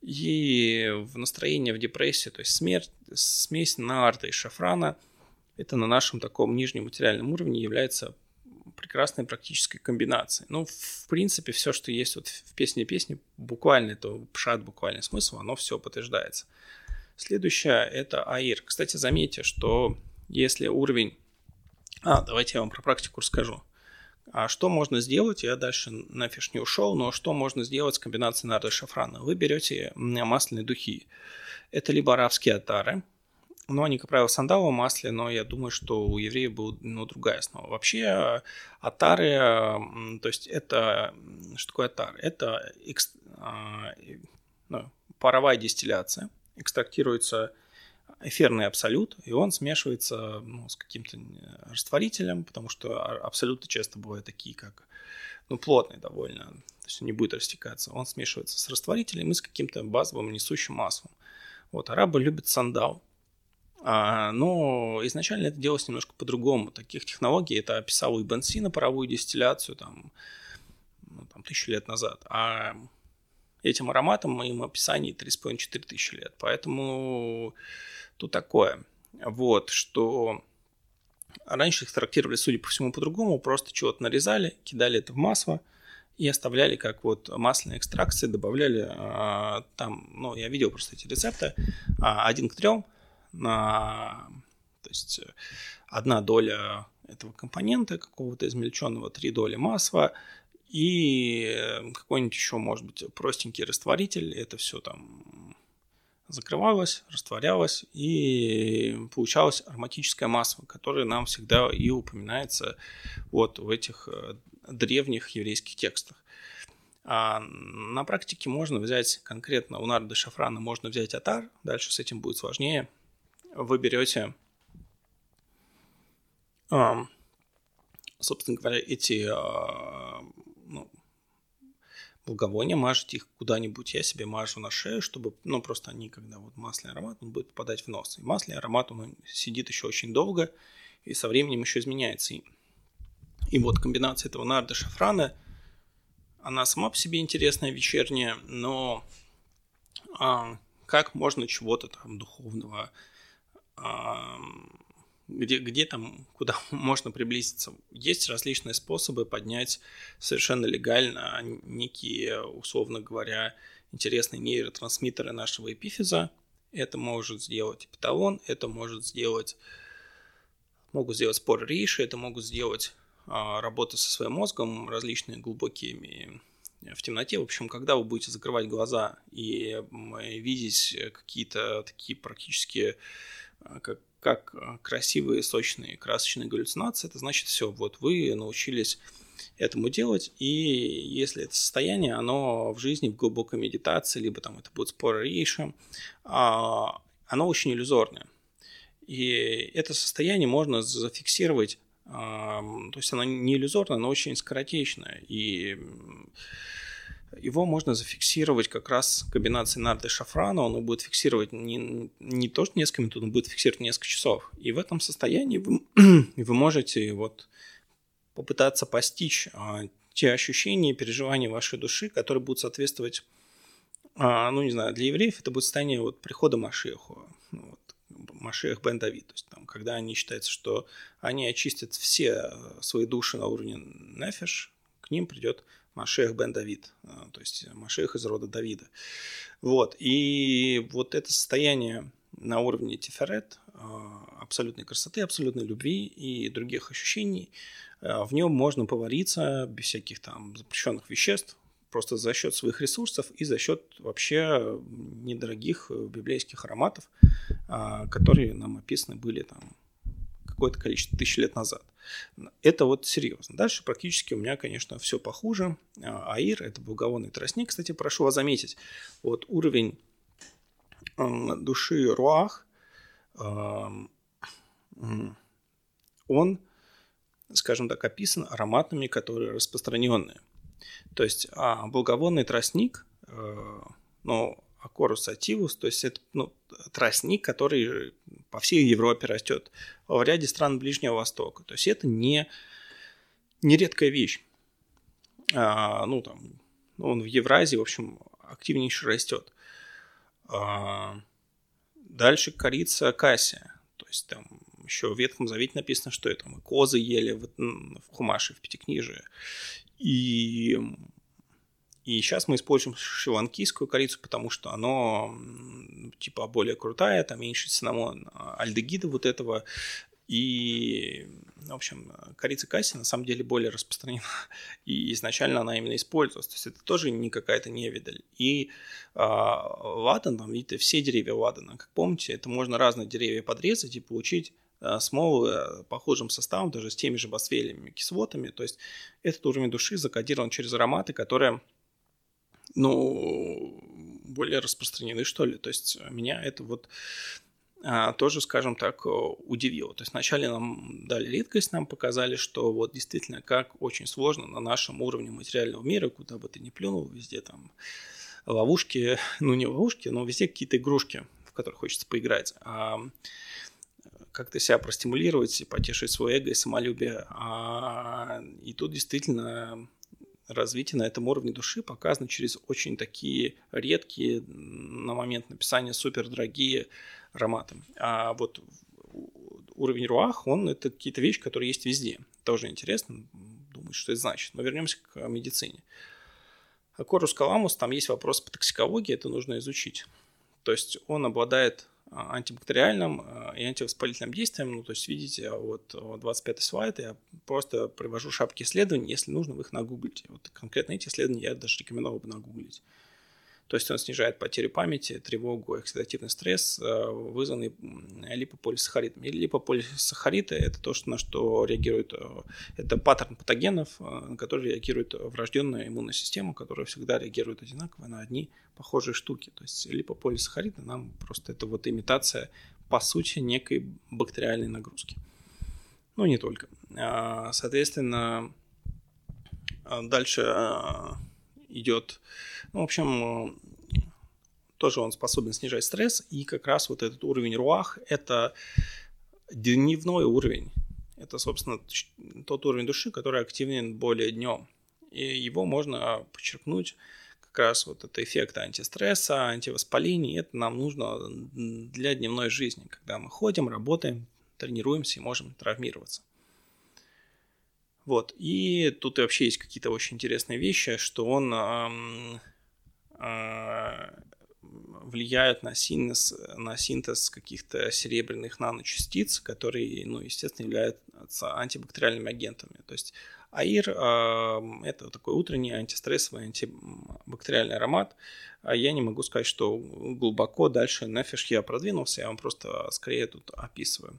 И в настроении, в депрессии, то есть смерть, смесь нарта и шафрана, это на нашем таком нижнем материальном уровне является прекрасной практической комбинацией. Ну, в принципе, все, что есть вот в песне песни, буквально это пшат, буквальный смысл, оно все подтверждается. Следующее – это АИР. Кстати, заметьте, что если уровень а, давайте я вам про практику расскажу. А что можно сделать? Я дальше на фиш не ушел, но что можно сделать с комбинацией нарда и шафрана? Вы берете масляные духи. Это либо арабские атары, но они, как правило, в сандаловом масле, но я думаю, что у евреев была ну, другая основа. Вообще, атары, то есть это, что такое атар? Это экс, а, ну, паровая дистилляция, экстрактируется эфирный абсолют, и он смешивается ну, с каким-то э, растворителем, потому что абсолюты часто бывают такие, как ну, плотные довольно, то есть он не будет растекаться. Он смешивается с растворителем и с каким-то базовым несущим маслом. Вот, арабы любят сандал, а, но изначально это делалось немножко по-другому. Таких технологий это описал и Бенси на паровую дистилляцию там, ну, там тысячу лет назад. А этим ароматом моим описании 3,5-4 тысячи лет. Поэтому тут такое. Вот, что раньше их трактировали, судя по всему, по-другому, просто чего-то нарезали, кидали это в масло и оставляли как вот масляные экстракции, добавляли а, там, ну, я видел просто эти рецепты, а, один к трем, на, то есть одна доля этого компонента какого-то измельченного, три доли масла, и какой-нибудь еще, может быть, простенький растворитель, это все там закрывалась, растворялась и получалась ароматическое масло, которое нам всегда и упоминается вот в этих э, древних еврейских текстах. А на практике можно взять конкретно у нарды шафрана можно взять атар, дальше с этим будет сложнее. Вы берете, собственно говоря, эти а, ну, благовония, мажете их куда-нибудь. Я себе мажу на шею, чтобы, ну, просто они, когда вот масляный аромат, он будет попадать в нос. И масляный аромат, он сидит еще очень долго, и со временем еще изменяется. И, и вот комбинация этого нарда шафрана, она сама по себе интересная, вечерняя, но а, как можно чего-то там духовного а, где, где там, куда можно приблизиться. Есть различные способы поднять совершенно легально некие, условно говоря, интересные нейротрансмиттеры нашего эпифиза. Это может сделать Петалон, это может сделать, могут сделать спор рейши, это могут сделать а, работы со своим мозгом, различные глубокие в темноте. В общем, когда вы будете закрывать глаза и видеть какие-то такие практически как как э, красивые, сочные, красочные галлюцинации, это значит все, вот вы научились этому делать, и если это состояние, оно в жизни, в глубокой медитации, либо там это будет спор рейшем, а, оно очень иллюзорное. И это состояние можно зафиксировать, то есть оно не иллюзорное, но очень скоротечное. И его можно зафиксировать как раз комбинацией нарды шафрана. Он будет фиксировать не, не то, что несколько минут, он будет фиксировать несколько часов. И в этом состоянии вы, вы можете вот попытаться постичь а, те ощущения и переживания вашей души, которые будут соответствовать, а, ну, не знаю, для евреев это будет состояние вот прихода Машеху. Ну, вот, Машех бен Давид, то есть там, когда они считаются, что они очистят все свои души на уровне нефиш, к ним придет Машех бен Давид, а, то есть Машех из рода Давида. Вот, и вот это состояние на уровне Тиферет, а, абсолютной красоты, абсолютной любви и других ощущений, а, в нем можно повариться без всяких там запрещенных веществ, просто за счет своих ресурсов и за счет вообще недорогих библейских ароматов, которые нам описаны были там какое-то количество тысяч лет назад. Это вот серьезно. Дальше практически у меня, конечно, все похуже. А, аир – это благовонный тростник. Кстати, прошу вас заметить, вот уровень души руах, он, скажем так, описан ароматами, которые распространенные. То есть а благовонный тростник, э, ну, Акорус ативус, то есть это ну, тростник, который по всей Европе растет, в ряде стран Ближнего Востока. То есть это не, не редкая вещь. А, ну, там, он в Евразии, в общем, активнейше растет. А, дальше корица кассия. То есть там еще в Ветхом Завете написано, что это мы козы ели в, в Хумаше, в Пятикнижии. И и сейчас мы используем шри-ланкийскую корицу, потому что оно типа более крутая, там меньше цинамон, альдегида вот этого. И, в общем, корица касси на самом деле более распространена. И изначально она именно использовалась. То есть это тоже не какая-то невидаль. И а, ладан, там, видите, все деревья ладана, как помните, это можно разные деревья подрезать и получить а, смолы похожим составом, даже с теми же басфелиями, кислотами. То есть этот уровень души закодирован через ароматы, которые ну, более распространены, что ли. То есть меня это вот а, тоже, скажем так, удивило. То есть вначале нам дали редкость, нам показали, что вот действительно как очень сложно на нашем уровне материального мира, куда бы ты ни плюнул, везде там ловушки, ну не ловушки, но везде какие-то игрушки, в которых хочется поиграть. А как-то себя простимулировать, потешить свое эго и самолюбие. А, и тут действительно развитие на этом уровне души показано через очень такие редкие на момент написания супер дорогие ароматы. А вот уровень руах, он это какие-то вещи, которые есть везде. Тоже интересно думать, что это значит. Но вернемся к медицине. Корус Каламус, там есть вопрос по токсикологии, это нужно изучить. То есть он обладает антибактериальным а, и антивоспалительным действием. Ну, то есть, видите, вот 25 слайд, я просто привожу шапки исследований, если нужно, вы их нагуглите. Вот конкретно эти исследования я даже рекомендовал бы нагуглить. То есть он снижает потерю памяти, тревогу, оксидативный стресс, э, вызванный липополисахаридом. И липополисахариды – это то, что, на что реагирует, э, это паттерн патогенов, э, на который реагирует врожденная иммунная система, которая всегда реагирует одинаково на одни похожие штуки. То есть липополисахариды нам просто это вот имитация, по сути, некой бактериальной нагрузки. Ну, не только. А, соответственно, дальше идет ну, в общем, тоже он способен снижать стресс, и как раз вот этот уровень руах – это дневной уровень. Это, собственно, тот уровень души, который активен более днем. И его можно подчеркнуть как раз вот это эффект антистресса, антивоспаления. Это нам нужно для дневной жизни, когда мы ходим, работаем, тренируемся и можем травмироваться. Вот. И тут вообще есть какие-то очень интересные вещи, что он эм, э, влияют на синтез, на синтез каких-то серебряных наночастиц, которые, ну, естественно, являются антибактериальными агентами. То есть АИР э, – это такой утренний антистрессовый, антибактериальный аромат. А я не могу сказать, что глубоко дальше на фиш я продвинулся, я вам просто скорее тут описываю.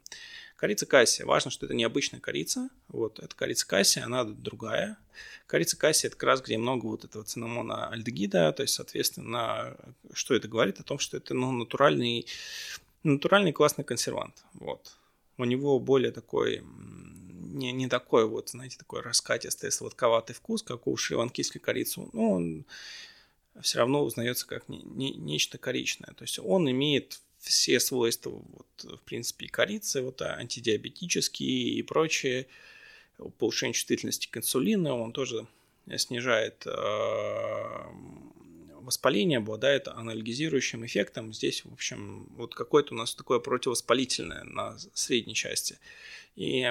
Корица кассия. Важно, что это необычная корица. Вот, это корица кассия, она другая. Корица кассия – это как раз, где много вот этого цинамона альдегида. То есть, соответственно, что это говорит? О том, что это ну, натуральный, натуральный классный консервант. Вот. У него более такой не, не такой вот, знаете, такой раскатистый, сладковатый вкус, как у шри-ланкийской корицы. Но он все равно узнается как не, не, нечто коричное. То есть он имеет все свойства, вот, в принципе, и корицы, вот, антидиабетические и прочие, повышение чувствительности к инсулину, он тоже снижает э, воспаление, обладает анальгизирующим эффектом. Здесь, в общем, вот какое-то у нас такое противовоспалительное на средней части. И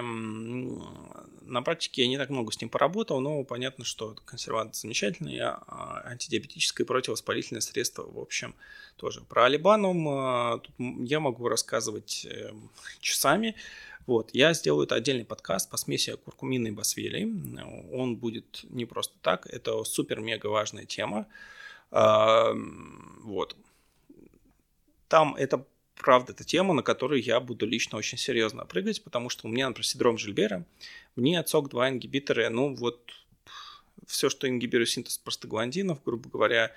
на практике я не так много с ним поработал, но понятно, что консервант замечательный, а антидиабетическое и противовоспалительное средство, в общем, тоже. Про алибанум а, я могу рассказывать э, часами. Вот, я сделаю это отдельный подкаст по смеси куркумины и басвели. Он будет не просто так, это супер-мега важная тема. А, вот. Там это правда, это тема, на которую я буду лично очень серьезно прыгать, потому что у меня, например, синдром Жильбера, мне СОК-2 ингибиторы, ну вот все, что ингибирует синтез простагландинов, грубо говоря,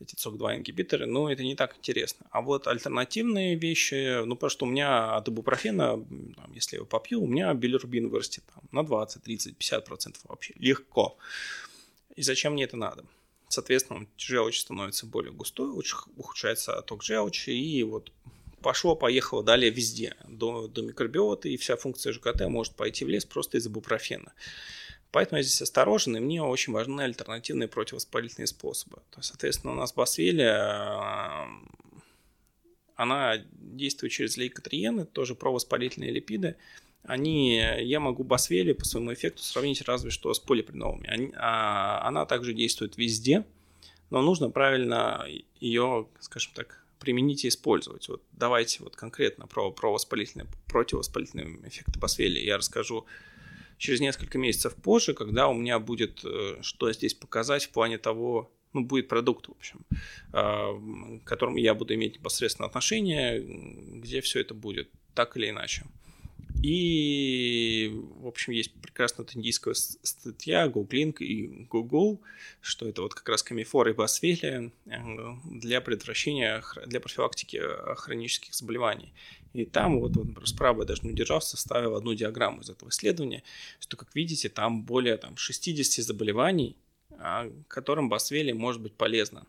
эти СОК-2 ингибиторы, ну, это не так интересно. А вот альтернативные вещи, ну, потому что у меня от ибупрофена, там, если я его попью, у меня билирубин вырастет там, на 20, 30, 50 процентов вообще. Легко. И зачем мне это надо? Соответственно, желчь становится более густой, ухудшается отток желчи, и вот пошло-поехало далее везде, до, до микробиоты, и вся функция ЖКТ может пойти в лес просто из-за бупрофена. Поэтому я здесь осторожен, и мне очень важны альтернативные противовоспалительные способы. То есть, соответственно, у нас басвелия, она действует через лейкотриены, тоже провоспалительные липиды. Они, я могу басвели по своему эффекту сравнить разве что с полипринолами. Они, а, она также действует везде, но нужно правильно ее, скажем так, применить и использовать. Вот давайте вот конкретно про, про воспалительные, противовоспалительные эффекты Босвелли я расскажу через несколько месяцев позже, когда у меня будет э, что здесь показать в плане того, ну, будет продукт, в общем, э, к которому я буду иметь непосредственно отношение, где все это будет, так или иначе. И, в общем, есть прекрасная индийская статья Googlink и Google, что это вот как раз камифор и басвелия э, для предотвращения, для профилактики э, хронических заболеваний. И там вот, например, справа даже не удержался, ставил одну диаграмму из этого исследования, что, как видите, там более там, 60 заболеваний, а, которым басвелия может быть полезно.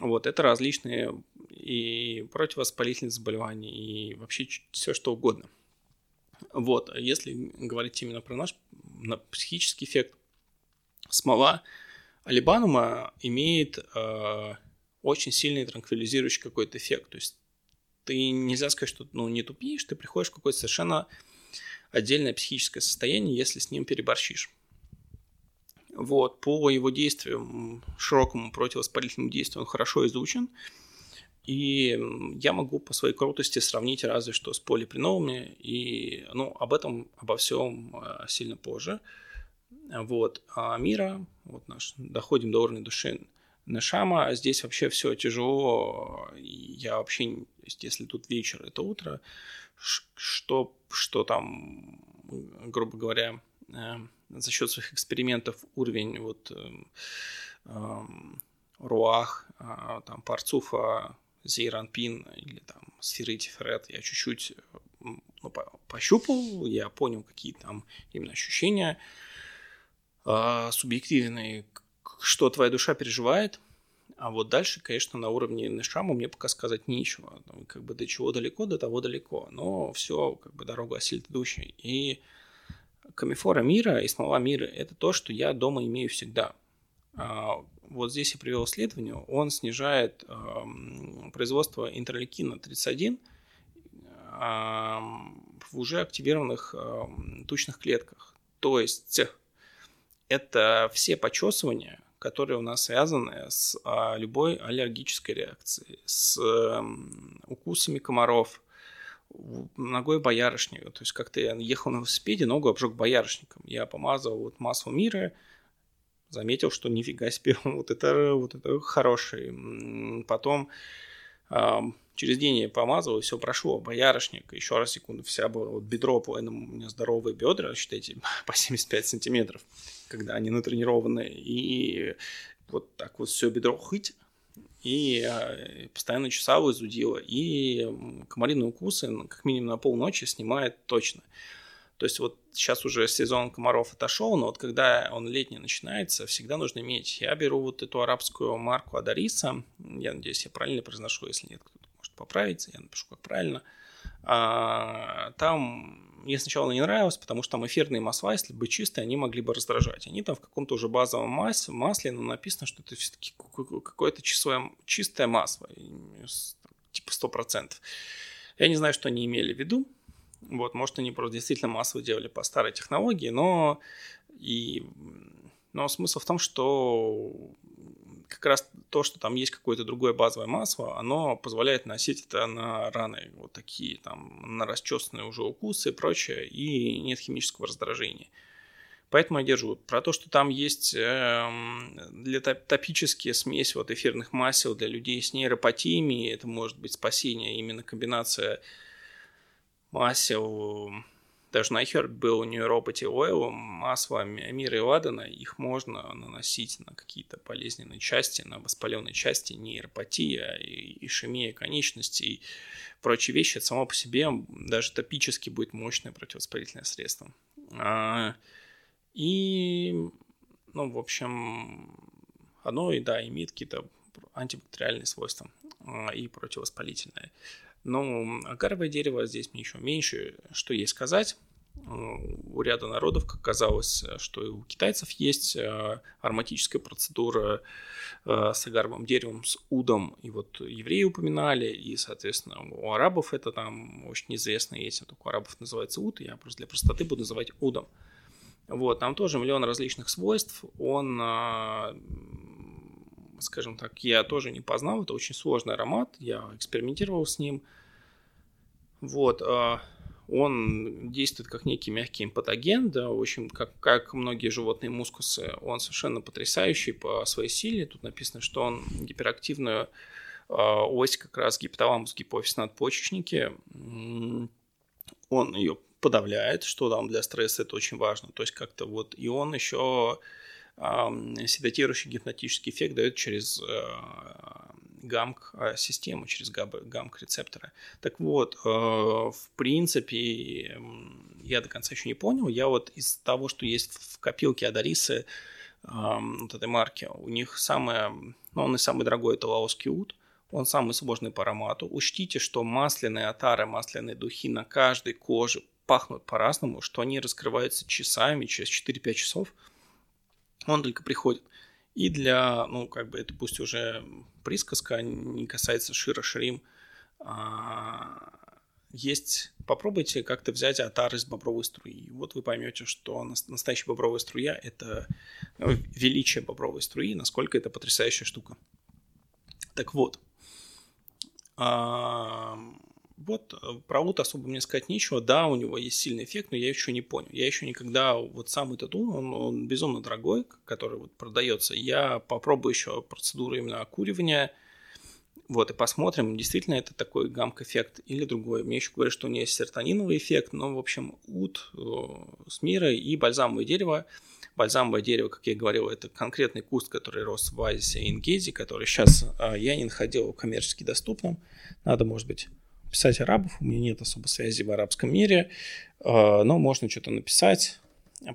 Вот, это различные и противовоспалительные заболевания, и вообще все что угодно. Вот, а если говорить именно про наш на психический эффект, смола алибанума имеет э, очень сильный транквилизирующий какой-то эффект. То есть ты нельзя сказать, что ну, не тупишь, ты приходишь в какое-то совершенно отдельное психическое состояние, если с ним переборщишь. Вот, по его действию, широкому противовоспалительному действию он хорошо изучен. И я могу по своей крутости сравнить разве что с полипринолами, и ну, об этом, обо всем э, сильно позже. Вот. А мира, вот наш, доходим до уровня души, Нешама, здесь вообще все тяжело. Я вообще, если тут вечер, это утро, что, что там, грубо говоря, э, за счет своих экспериментов уровень вот э, Руах, э, там, Парцуфа, Зейранпин или там сферы Тиферет я чуть-чуть ну, по пощупал, я понял, какие там именно ощущения э, субъективные, что твоя душа переживает. А вот дальше, конечно, на уровне Нешама мне пока сказать нечего. Как бы до чего далеко, до того далеко. Но все, как бы дорога осилит идущий. И камифора мира и смола мира – это то, что я дома имею всегда. А, вот здесь я привел исследование, он снижает э, производство интерлейкина 31 э, в уже активированных э, тучных клетках. То есть это все почесывания, которые у нас связаны с э, любой аллергической реакцией, с э, укусами комаров, ногой боярышника. То есть как-то я ехал на велосипеде, ногу обжег боярышником. Я помазал вот масло мира, заметил, что нифига себе, вот это, вот это хороший. Потом через день я помазал, и все прошло. Боярышник, еще раз секунду, вся была вот бедро, половина у меня здоровые бедра, считайте, по 75 сантиметров, когда они натренированы. И вот так вот все бедро хыть, и э, постоянно чесало, зудило. И комариные укусы ну, как минимум на полночи снимает точно. То есть вот сейчас уже сезон комаров отошел, но вот когда он летний начинается, всегда нужно иметь. Я беру вот эту арабскую марку Адариса, я надеюсь, я правильно произношу, если нет, кто-то может поправить, я напишу, как правильно. А, там мне сначала не нравилась, потому что там эфирные масла, если бы чистые, они могли бы раздражать. Они там в каком-то уже базовом масле, масле но написано, что это все-таки какое-то чистое масло, типа 100%. Я не знаю, что они имели в виду, вот, может, они просто действительно массово делали по старой технологии, но и но смысл в том, что как раз то, что там есть какое-то другое базовое масло, оно позволяет носить это на раны, вот такие там, на расчесанные уже укусы и прочее, и нет химического раздражения. Поэтому я держу. Про то, что там есть э, для топические смесь вот эфирных масел для людей с нейропатиями, это может быть спасение, именно комбинация масел, даже на Herb был у нее роботе Oil, масло Мира и Ладана, их можно наносить на какие-то болезненные части, на воспаленные части, нейропатия, ишемия конечностей и прочие вещи. Это само по себе даже топически будет мощное противовоспалительное средство. А, и, ну, в общем, оно и да, имеет какие-то антибактериальные свойства а, и противовоспалительные. Но агаровое дерево здесь мне еще меньше, что есть сказать. У ряда народов, как казалось, что и у китайцев есть э, ароматическая процедура э, с агаровым деревом, с удом. И вот евреи упоминали, и, соответственно, у арабов это там очень известно есть, только у арабов называется уд, я просто для простоты буду называть удом. Вот, там тоже миллион различных свойств. Он э, скажем так, я тоже не познал. Это очень сложный аромат. Я экспериментировал с ним. Вот. А, он действует как некий мягкий импатоген, да, в общем, как, как многие животные мускусы, он совершенно потрясающий по своей силе. Тут написано, что он гиперактивную э, ось как раз гипоталамус, гипофиз надпочечники, он ее подавляет, что там для стресса это очень важно. То есть как-то вот, и он еще седатирующий гипнотический эффект дает через э, гамк-систему, через гамк-рецепторы. Так вот, э, в принципе, я до конца еще не понял. Я вот из того, что есть в копилке Адарисы, вот этой марки, у них самое, ну, он и самый дорогой, это лаоский ут. Он самый сложный по аромату. Учтите, что масляные отары, масляные духи на каждой коже пахнут по-разному, что они раскрываются часами, через 4-5 часов – он только приходит. И для, ну, как бы это пусть уже присказка, не касается Шира Шрим, а, есть, попробуйте как-то взять атар из бобровой струи. Вот вы поймете, что настоящая бобровая струя – это ну, величие бобровой струи, насколько это потрясающая штука. Так вот, а, Вот э, про ут особо мне сказать нечего. Да, у него есть сильный эффект, но я еще не понял. Я еще никогда... Вот сам этот ут, он, он безумно дорогой, который вот продается. Я попробую еще процедуру именно окуривания. Вот, и посмотрим, действительно это такой гамк-эффект или другой. Мне еще говорят, что у него есть серотониновый эффект, но, в общем, ут э, с мира и бальзамовое дерево. Бальзамовое дерево, как я говорил, это конкретный куст, который рос в Азисе и Ингезе, который сейчас э, я не находил коммерчески доступным. Надо, может быть, писать арабов, у меня нет особо связи в арабском мире, э, но можно что-то написать,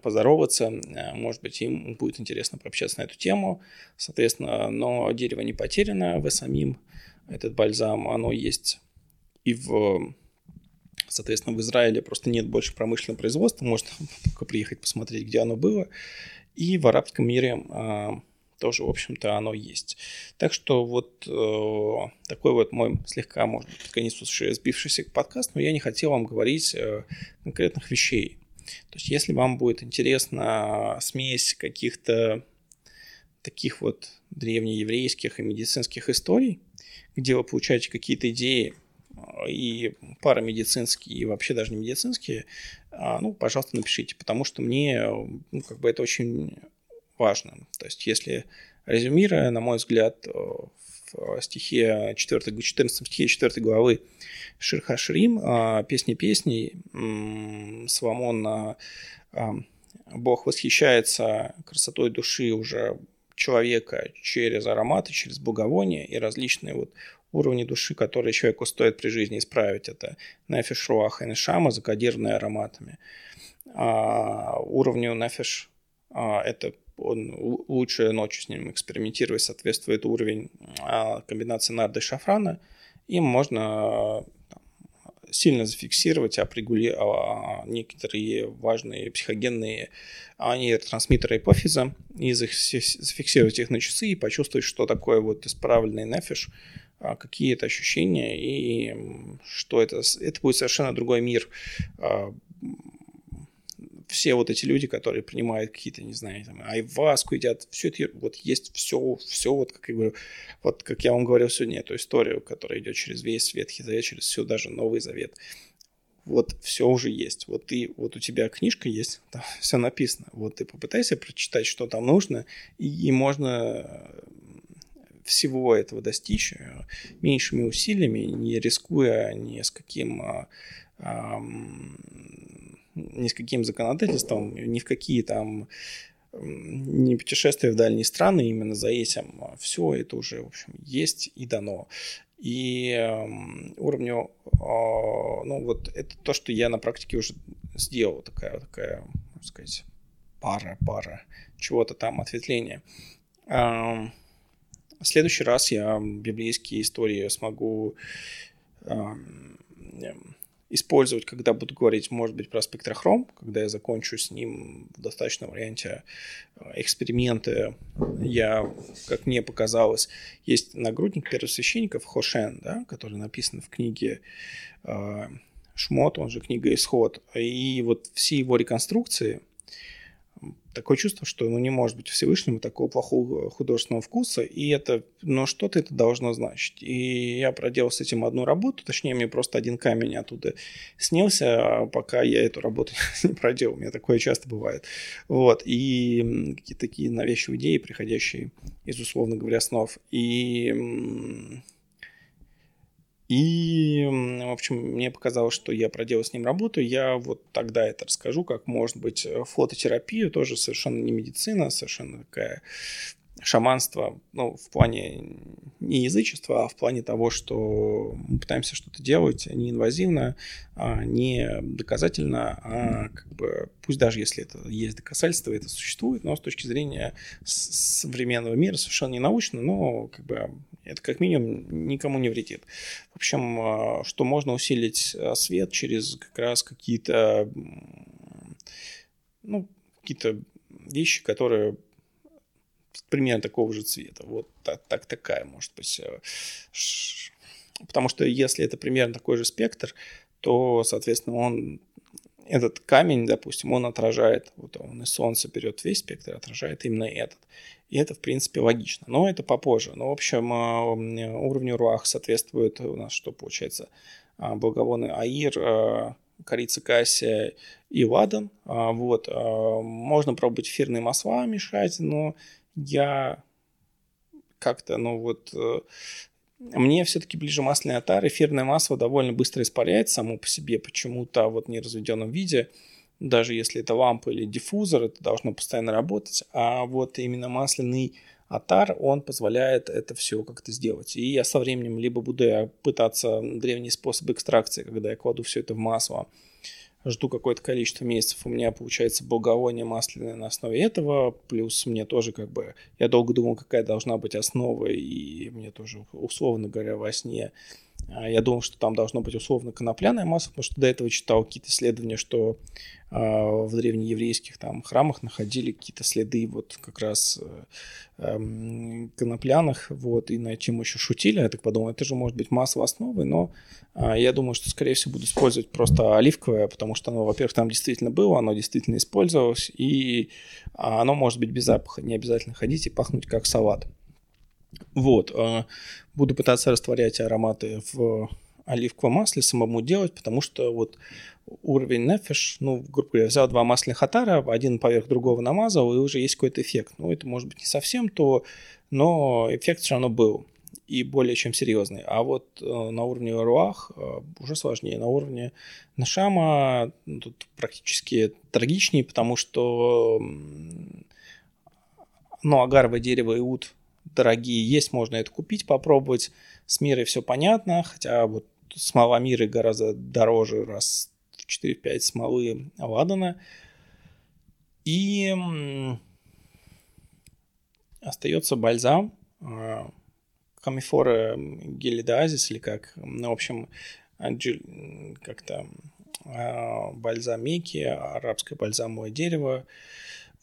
поздороваться, э, может быть, им будет интересно пообщаться на эту тему, соответственно, но дерево не потеряно в самим, этот бальзам, оно есть и в, соответственно, в Израиле просто нет больше промышленного производства, можно только приехать посмотреть, где оно было, и в арабском мире э, тоже, в общем-то, оно есть. Так что вот э, такой вот мой слегка, может быть, конец уже сбившийся подкаст, но я не хотел вам говорить э, конкретных вещей. То есть, если вам будет интересна смесь каких-то таких вот древнееврейских и медицинских историй, где вы получаете какие-то идеи э, и парамедицинские, и вообще даже не медицинские, а, ну, пожалуйста, напишите, потому что мне, ну, как бы это очень важно. То есть, если резюмируя, на мой взгляд, э, в стихе 4, 14 стихе 4 главы Ширха Шрим, э, песни песней, Соломон, э, Бог восхищается красотой души уже человека через ароматы, через благовония и различные вот уровни души, которые человеку стоит при жизни исправить. Это нефиш, руах и нешама, закодированные ароматами. А уровню нефиш а, это он лучше ночью с ним экспериментировать, соответствует уровень а, комбинации нарды и шафрана, им можно сильно зафиксировать опрегули... А, некоторые важные психогенные нейротрансмиттеры ипофиза и зафиксировать их на часы и почувствовать, что такое вот исправленный нефиш, а, какие это ощущения и что это. Это будет совершенно другой мир все вот эти люди, которые принимают какие-то, не знаю, там, айваску едят, все это вот есть все, все вот, как я говорю, вот как я вам говорил сегодня, эту историю, которая идет через весь Ветхий Завет, через все даже Новый Завет. Вот все уже есть. Вот ты, вот у тебя книжка есть, там все написано. Вот ты попытайся прочитать, что там нужно, и, и можно всего этого достичь э, меньшими усилиями, не рискуя ни с каким а, а, ни с каким законодательством, ни в какие там не путешествия в дальние страны именно за этим. Все это уже, в общем, есть и дано. И э, уровню, э, ну вот это то, что я на практике уже сделал, такая, такая, можно сказать, пара, пара чего-то там, ответвления. В следующий раз я библейские истории смогу использовать, когда буду говорить, может быть, про спектрохром, когда я закончу с ним в достаточном варианте э, эксперименты. Я, как мне показалось, есть нагрудник первосвященников Хошен, да, который написан в книге э, Шмот, он же книга Исход. И вот все его реконструкции – такое чувство, что ну, не может быть Всевышнему такого плохого художественного вкуса, и это, но что-то это должно значить. И я проделал с этим одну работу, точнее, мне просто один камень оттуда снился, а пока я эту работу не проделал. У меня такое часто бывает. Вот. И какие-то такие навязчивые идеи, приходящие из, условно говоря, снов. И и, в общем, мне показалось, что я проделал с ним работу. Я вот тогда это расскажу, как может быть э, фототерапия, тоже совершенно не медицина, совершенно такая шаманство, ну, в плане не язычества, а в плане того, что мы пытаемся что-то делать не инвазивно, а не доказательно, а как бы, пусть даже если это есть доказательство, это существует, но с точки зрения современного мира совершенно не научно, но как бы это как минимум никому не вредит. В общем, а, что можно усилить а, свет через как раз какие-то ну, какие-то вещи, которые примерно такого же цвета. Вот так, так такая может быть. Э, потому что если это примерно такой же спектр, то, соответственно, он этот камень, допустим, он отражает, вот он из Солнца берет весь спектр, отражает именно этот. И это, в принципе, логично. Но это попозже. Но, в общем, уровню руах соответствует у нас, что получается, благовоны Аир, корица кассия и ладан. Вот. Можно пробовать эфирные масла мешать, но я как-то, ну вот, э, мне все-таки ближе масляный отар. Эфирное масло довольно быстро испаряется само по себе почему-то вот в неразведенном виде. Даже если это лампа или диффузор, это должно постоянно работать. А вот именно масляный атар, он позволяет это все как-то сделать. И я со временем либо буду пытаться древние способы экстракции, когда я кладу все это в масло, жду какое-то количество месяцев, у меня получается благовоние масляное на основе этого, плюс мне тоже как бы, я долго думал, какая должна быть основа, и мне тоже, условно говоря, во сне я думал, что там должно быть условно конопляное масло, потому что до этого читал какие-то исследования, что а, в древнееврейских там храмах находили какие-то следы вот как раз э, конопляных, вот, и на тему еще шутили. Я так подумал, это же может быть масло основы, но а, я думаю, что, скорее всего, буду использовать просто оливковое, потому что оно, во-первых, там действительно было, оно действительно использовалось, и оно может быть без запаха, не обязательно ходить и пахнуть как салат. Вот. Э, буду пытаться растворять ароматы в оливковом масле, самому делать, потому что вот уровень нефиш, ну, грубо говоря, взял два масляных атара, один поверх другого намазал, и уже есть какой-то эффект. Ну, это может быть не совсем то, но эффект все равно был и более чем серьезный. А вот э, на уровне руах э, уже сложнее. На уровне нашама ну, тут практически трагичнее, потому что ну, агаровое дерево и ут дорогие есть, можно это купить, попробовать. С мирой все понятно, хотя вот смола миры гораздо дороже, раз в 4-5 смолы ладана. И остается бальзам, а, камифора гелидазис, или как, ну, в общем, как-то а, бальзамики, арабское бальзамовое дерево,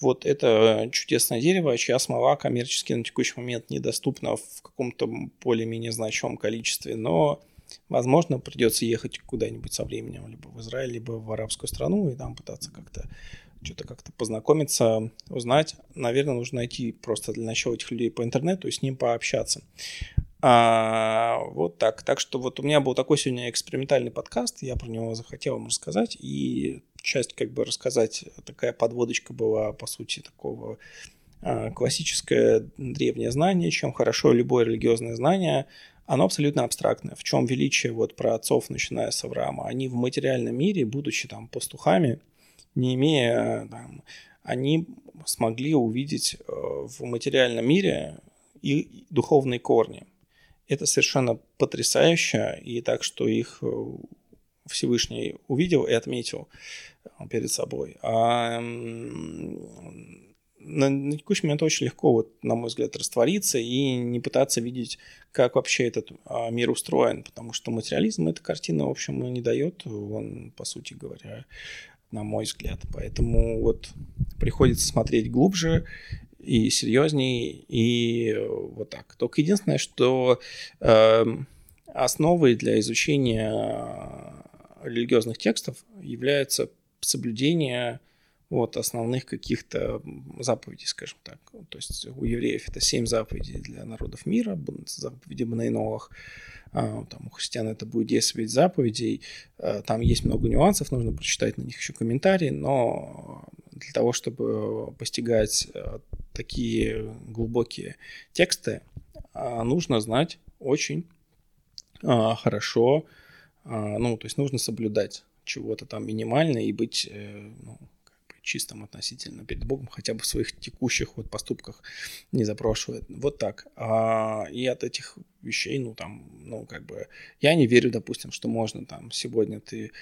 вот это чудесное дерево, чья смола коммерчески на текущий момент недоступна в каком-то более-менее значимом количестве, но, возможно, придется ехать куда-нибудь со временем, либо в Израиль, либо в арабскую страну, и там пытаться как-то что-то как-то познакомиться, узнать. Наверное, нужно найти просто для начала этих людей по интернету и с ним пообщаться. А, вот так. Так что вот у меня был такой сегодня экспериментальный подкаст, я про него захотел вам рассказать, и часть как бы рассказать, такая подводочка была, по сути, такого а, классическое древнее знание, чем хорошо любое религиозное знание, оно абсолютно абстрактное. В чем величие вот про отцов, начиная с Авраама? Они в материальном мире, будучи там пастухами, не имея там, они смогли увидеть э, в материальном мире и духовные корни. Это совершенно потрясающе, и так, что их э, Всевышний увидел и отметил перед собой. А на, на текущий момент очень легко, вот, на мой взгляд, раствориться и не пытаться видеть, как вообще этот а, мир устроен, потому что материализм эта картина, в общем, не дает, он, по сути говоря, на мой взгляд. Поэтому вот приходится смотреть глубже и серьезнее, и вот так. Только единственное, что э, основой для изучения религиозных текстов является соблюдение вот, основных каких-то заповедей, скажем так. То есть у евреев это семь заповедей для народов мира, заповеди Бнейновых, а, там, у христиан это будет 10 заповедей, а, там есть много нюансов, нужно прочитать на них еще комментарии, но для того, чтобы постигать а, такие глубокие тексты, нужно знать очень хорошо, ну, то есть нужно соблюдать чего-то там минимально и быть э, ну, как бы чистым относительно перед Богом, хотя бы в своих текущих вот поступках не запрошивает. Вот так. А, и от этих вещей, ну, там, ну, как бы, я не верю, допустим, что можно там сегодня ты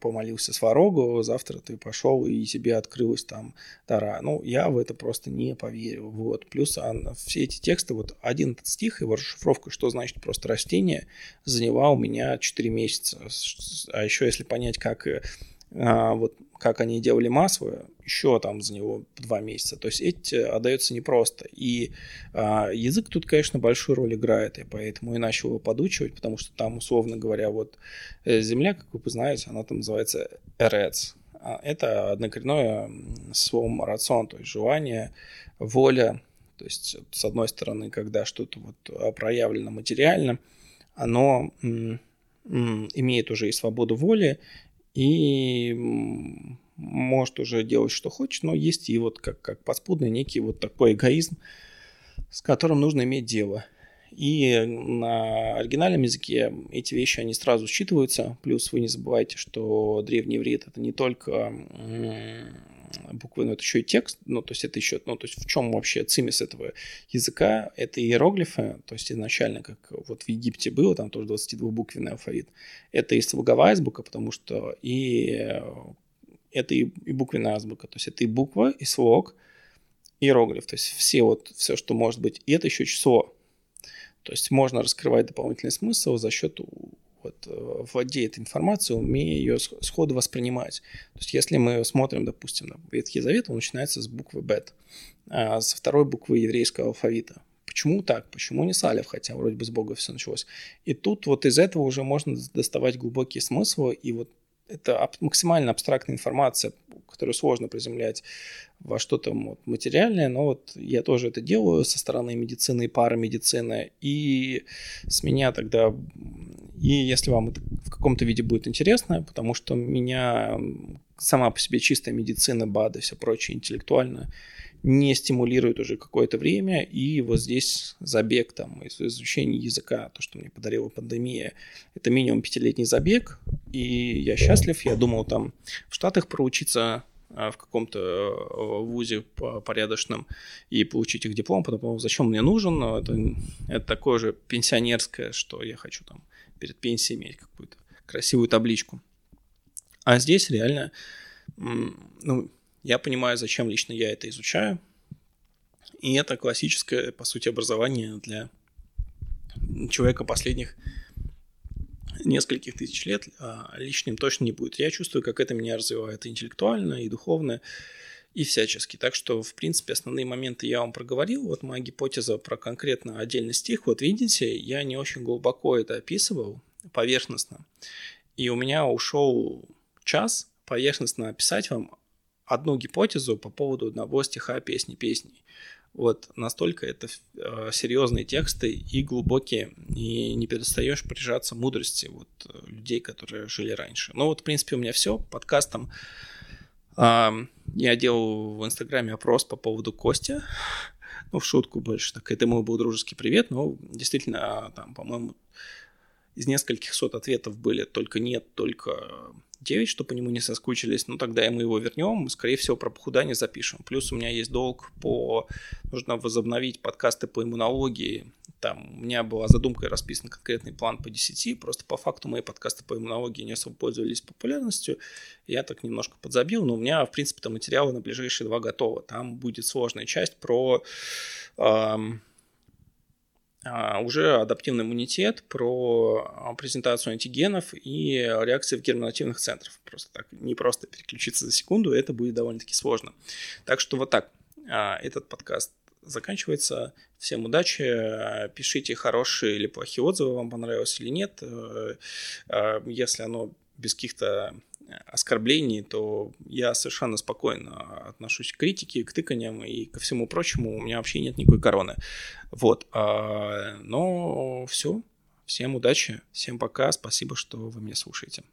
помолился сварогу, завтра ты пошел и тебе открылась там Тара. Ну, я в это просто не поверил. Вот. Плюс а, все эти тексты, вот один стих, его расшифровка, что значит просто растение, заняла у меня 4 месяца. А еще если понять, как э, вот как они делали массовое, еще там за него два месяца. То есть эти отдается непросто. И а, язык тут, конечно, большую роль играет, и поэтому и начал его подучивать, потому что там, условно говоря, вот э, земля, как вы знаете, она там называется эрец. А, это однокоренное слово рацион, то есть желание, воля. То есть, с одной стороны, когда что-то вот проявлено материально, оно имеет уже и свободу воли, и может уже делать, что хочет, но есть и вот как, как подспудный некий вот такой эгоизм, с которым нужно иметь дело. И на оригинальном языке эти вещи, они сразу считываются. Плюс вы не забывайте, что древний иврит это не только буквы, но это еще и текст, ну, то есть это еще, ну, то есть в чем вообще цимис этого языка, это иероглифы, то есть изначально, как вот в Египте было, там тоже 22-буквенный алфавит, это и слоговая азбука, потому что и это и, и буквенная азбука, то есть это и буква, и слог, иероглиф, то есть все вот, все, что может быть, и это еще число, то есть можно раскрывать дополнительный смысл за счет вот, э, владеет информацией, умея ее сходу воспринимать. То есть если мы смотрим, допустим, на Ветхий Завет, он начинается с буквы Бет, а со второй буквы еврейского алфавита. Почему так? Почему не Салев, хотя вроде бы с Бога все началось? И тут вот из этого уже можно доставать глубокие смыслы, и вот это максимально абстрактная информация, которую сложно приземлять во что-то материальное, но вот я тоже это делаю со стороны медицины и парамедицины, и с меня тогда, и если вам это в каком-то виде будет интересно, потому что меня сама по себе чистая медицина, БАДы, все прочее интеллектуально не стимулирует уже какое-то время, и вот здесь забег там, изучение языка, то, что мне подарила пандемия, это минимум пятилетний забег, и я счастлив, я думал там в Штатах проучиться а, в каком-то э, вузе порядочном и получить их диплом, потом зачем мне нужен, это, это такое же пенсионерское, что я хочу там перед пенсией иметь какую-то красивую табличку. А здесь реально, ну, я понимаю, зачем лично я это изучаю. И это классическое, по сути, образование для человека последних нескольких тысяч лет а лишним точно не будет. Я чувствую, как это меня развивает интеллектуально, и духовно, и всячески. Так что, в принципе, основные моменты я вам проговорил. Вот моя гипотеза про конкретно отдельный стих. Вот видите, я не очень глубоко это описывал, поверхностно. И у меня ушел час поверхностно описать вам одну гипотезу по поводу одного стиха песни песней. Вот настолько это э, серьезные тексты и глубокие, и не перестаешь прижаться мудрости вот э, людей, которые жили раньше. Ну вот, в принципе, у меня все. Подкастом э, я делал в Инстаграме опрос по поводу Кости. Ну, в шутку больше. Так, это мой был дружеский привет, но действительно, там, по-моему, из нескольких сот ответов были только нет, только 9, чтобы по нему не соскучились, ну тогда мы его вернем, скорее всего, про похудание запишем. Плюс у меня есть долг по... Нужно возобновить подкасты по иммунологии. Там у меня была задумка и расписан конкретный план по 10, просто по факту мои подкасты по иммунологии не особо пользовались популярностью. Я так немножко подзабил, но у меня, в принципе, там материалы на ближайшие два готовы. Там будет сложная часть про... Эм, уже адаптивный иммунитет, про а, презентацию антигенов и реакции в герминативных центрах. Просто так, не просто переключиться за секунду, это будет довольно-таки сложно. Так что вот так, а, этот подкаст заканчивается. Всем удачи, пишите хорошие или плохие отзывы, вам понравилось или нет. Э, если оно без каких-то оскорблений, то я совершенно спокойно отношусь к критике, к тыканиям и ко всему прочему. У меня вообще нет никакой короны. Вот. А, но все. Всем удачи, всем пока, спасибо, что вы меня слушаете.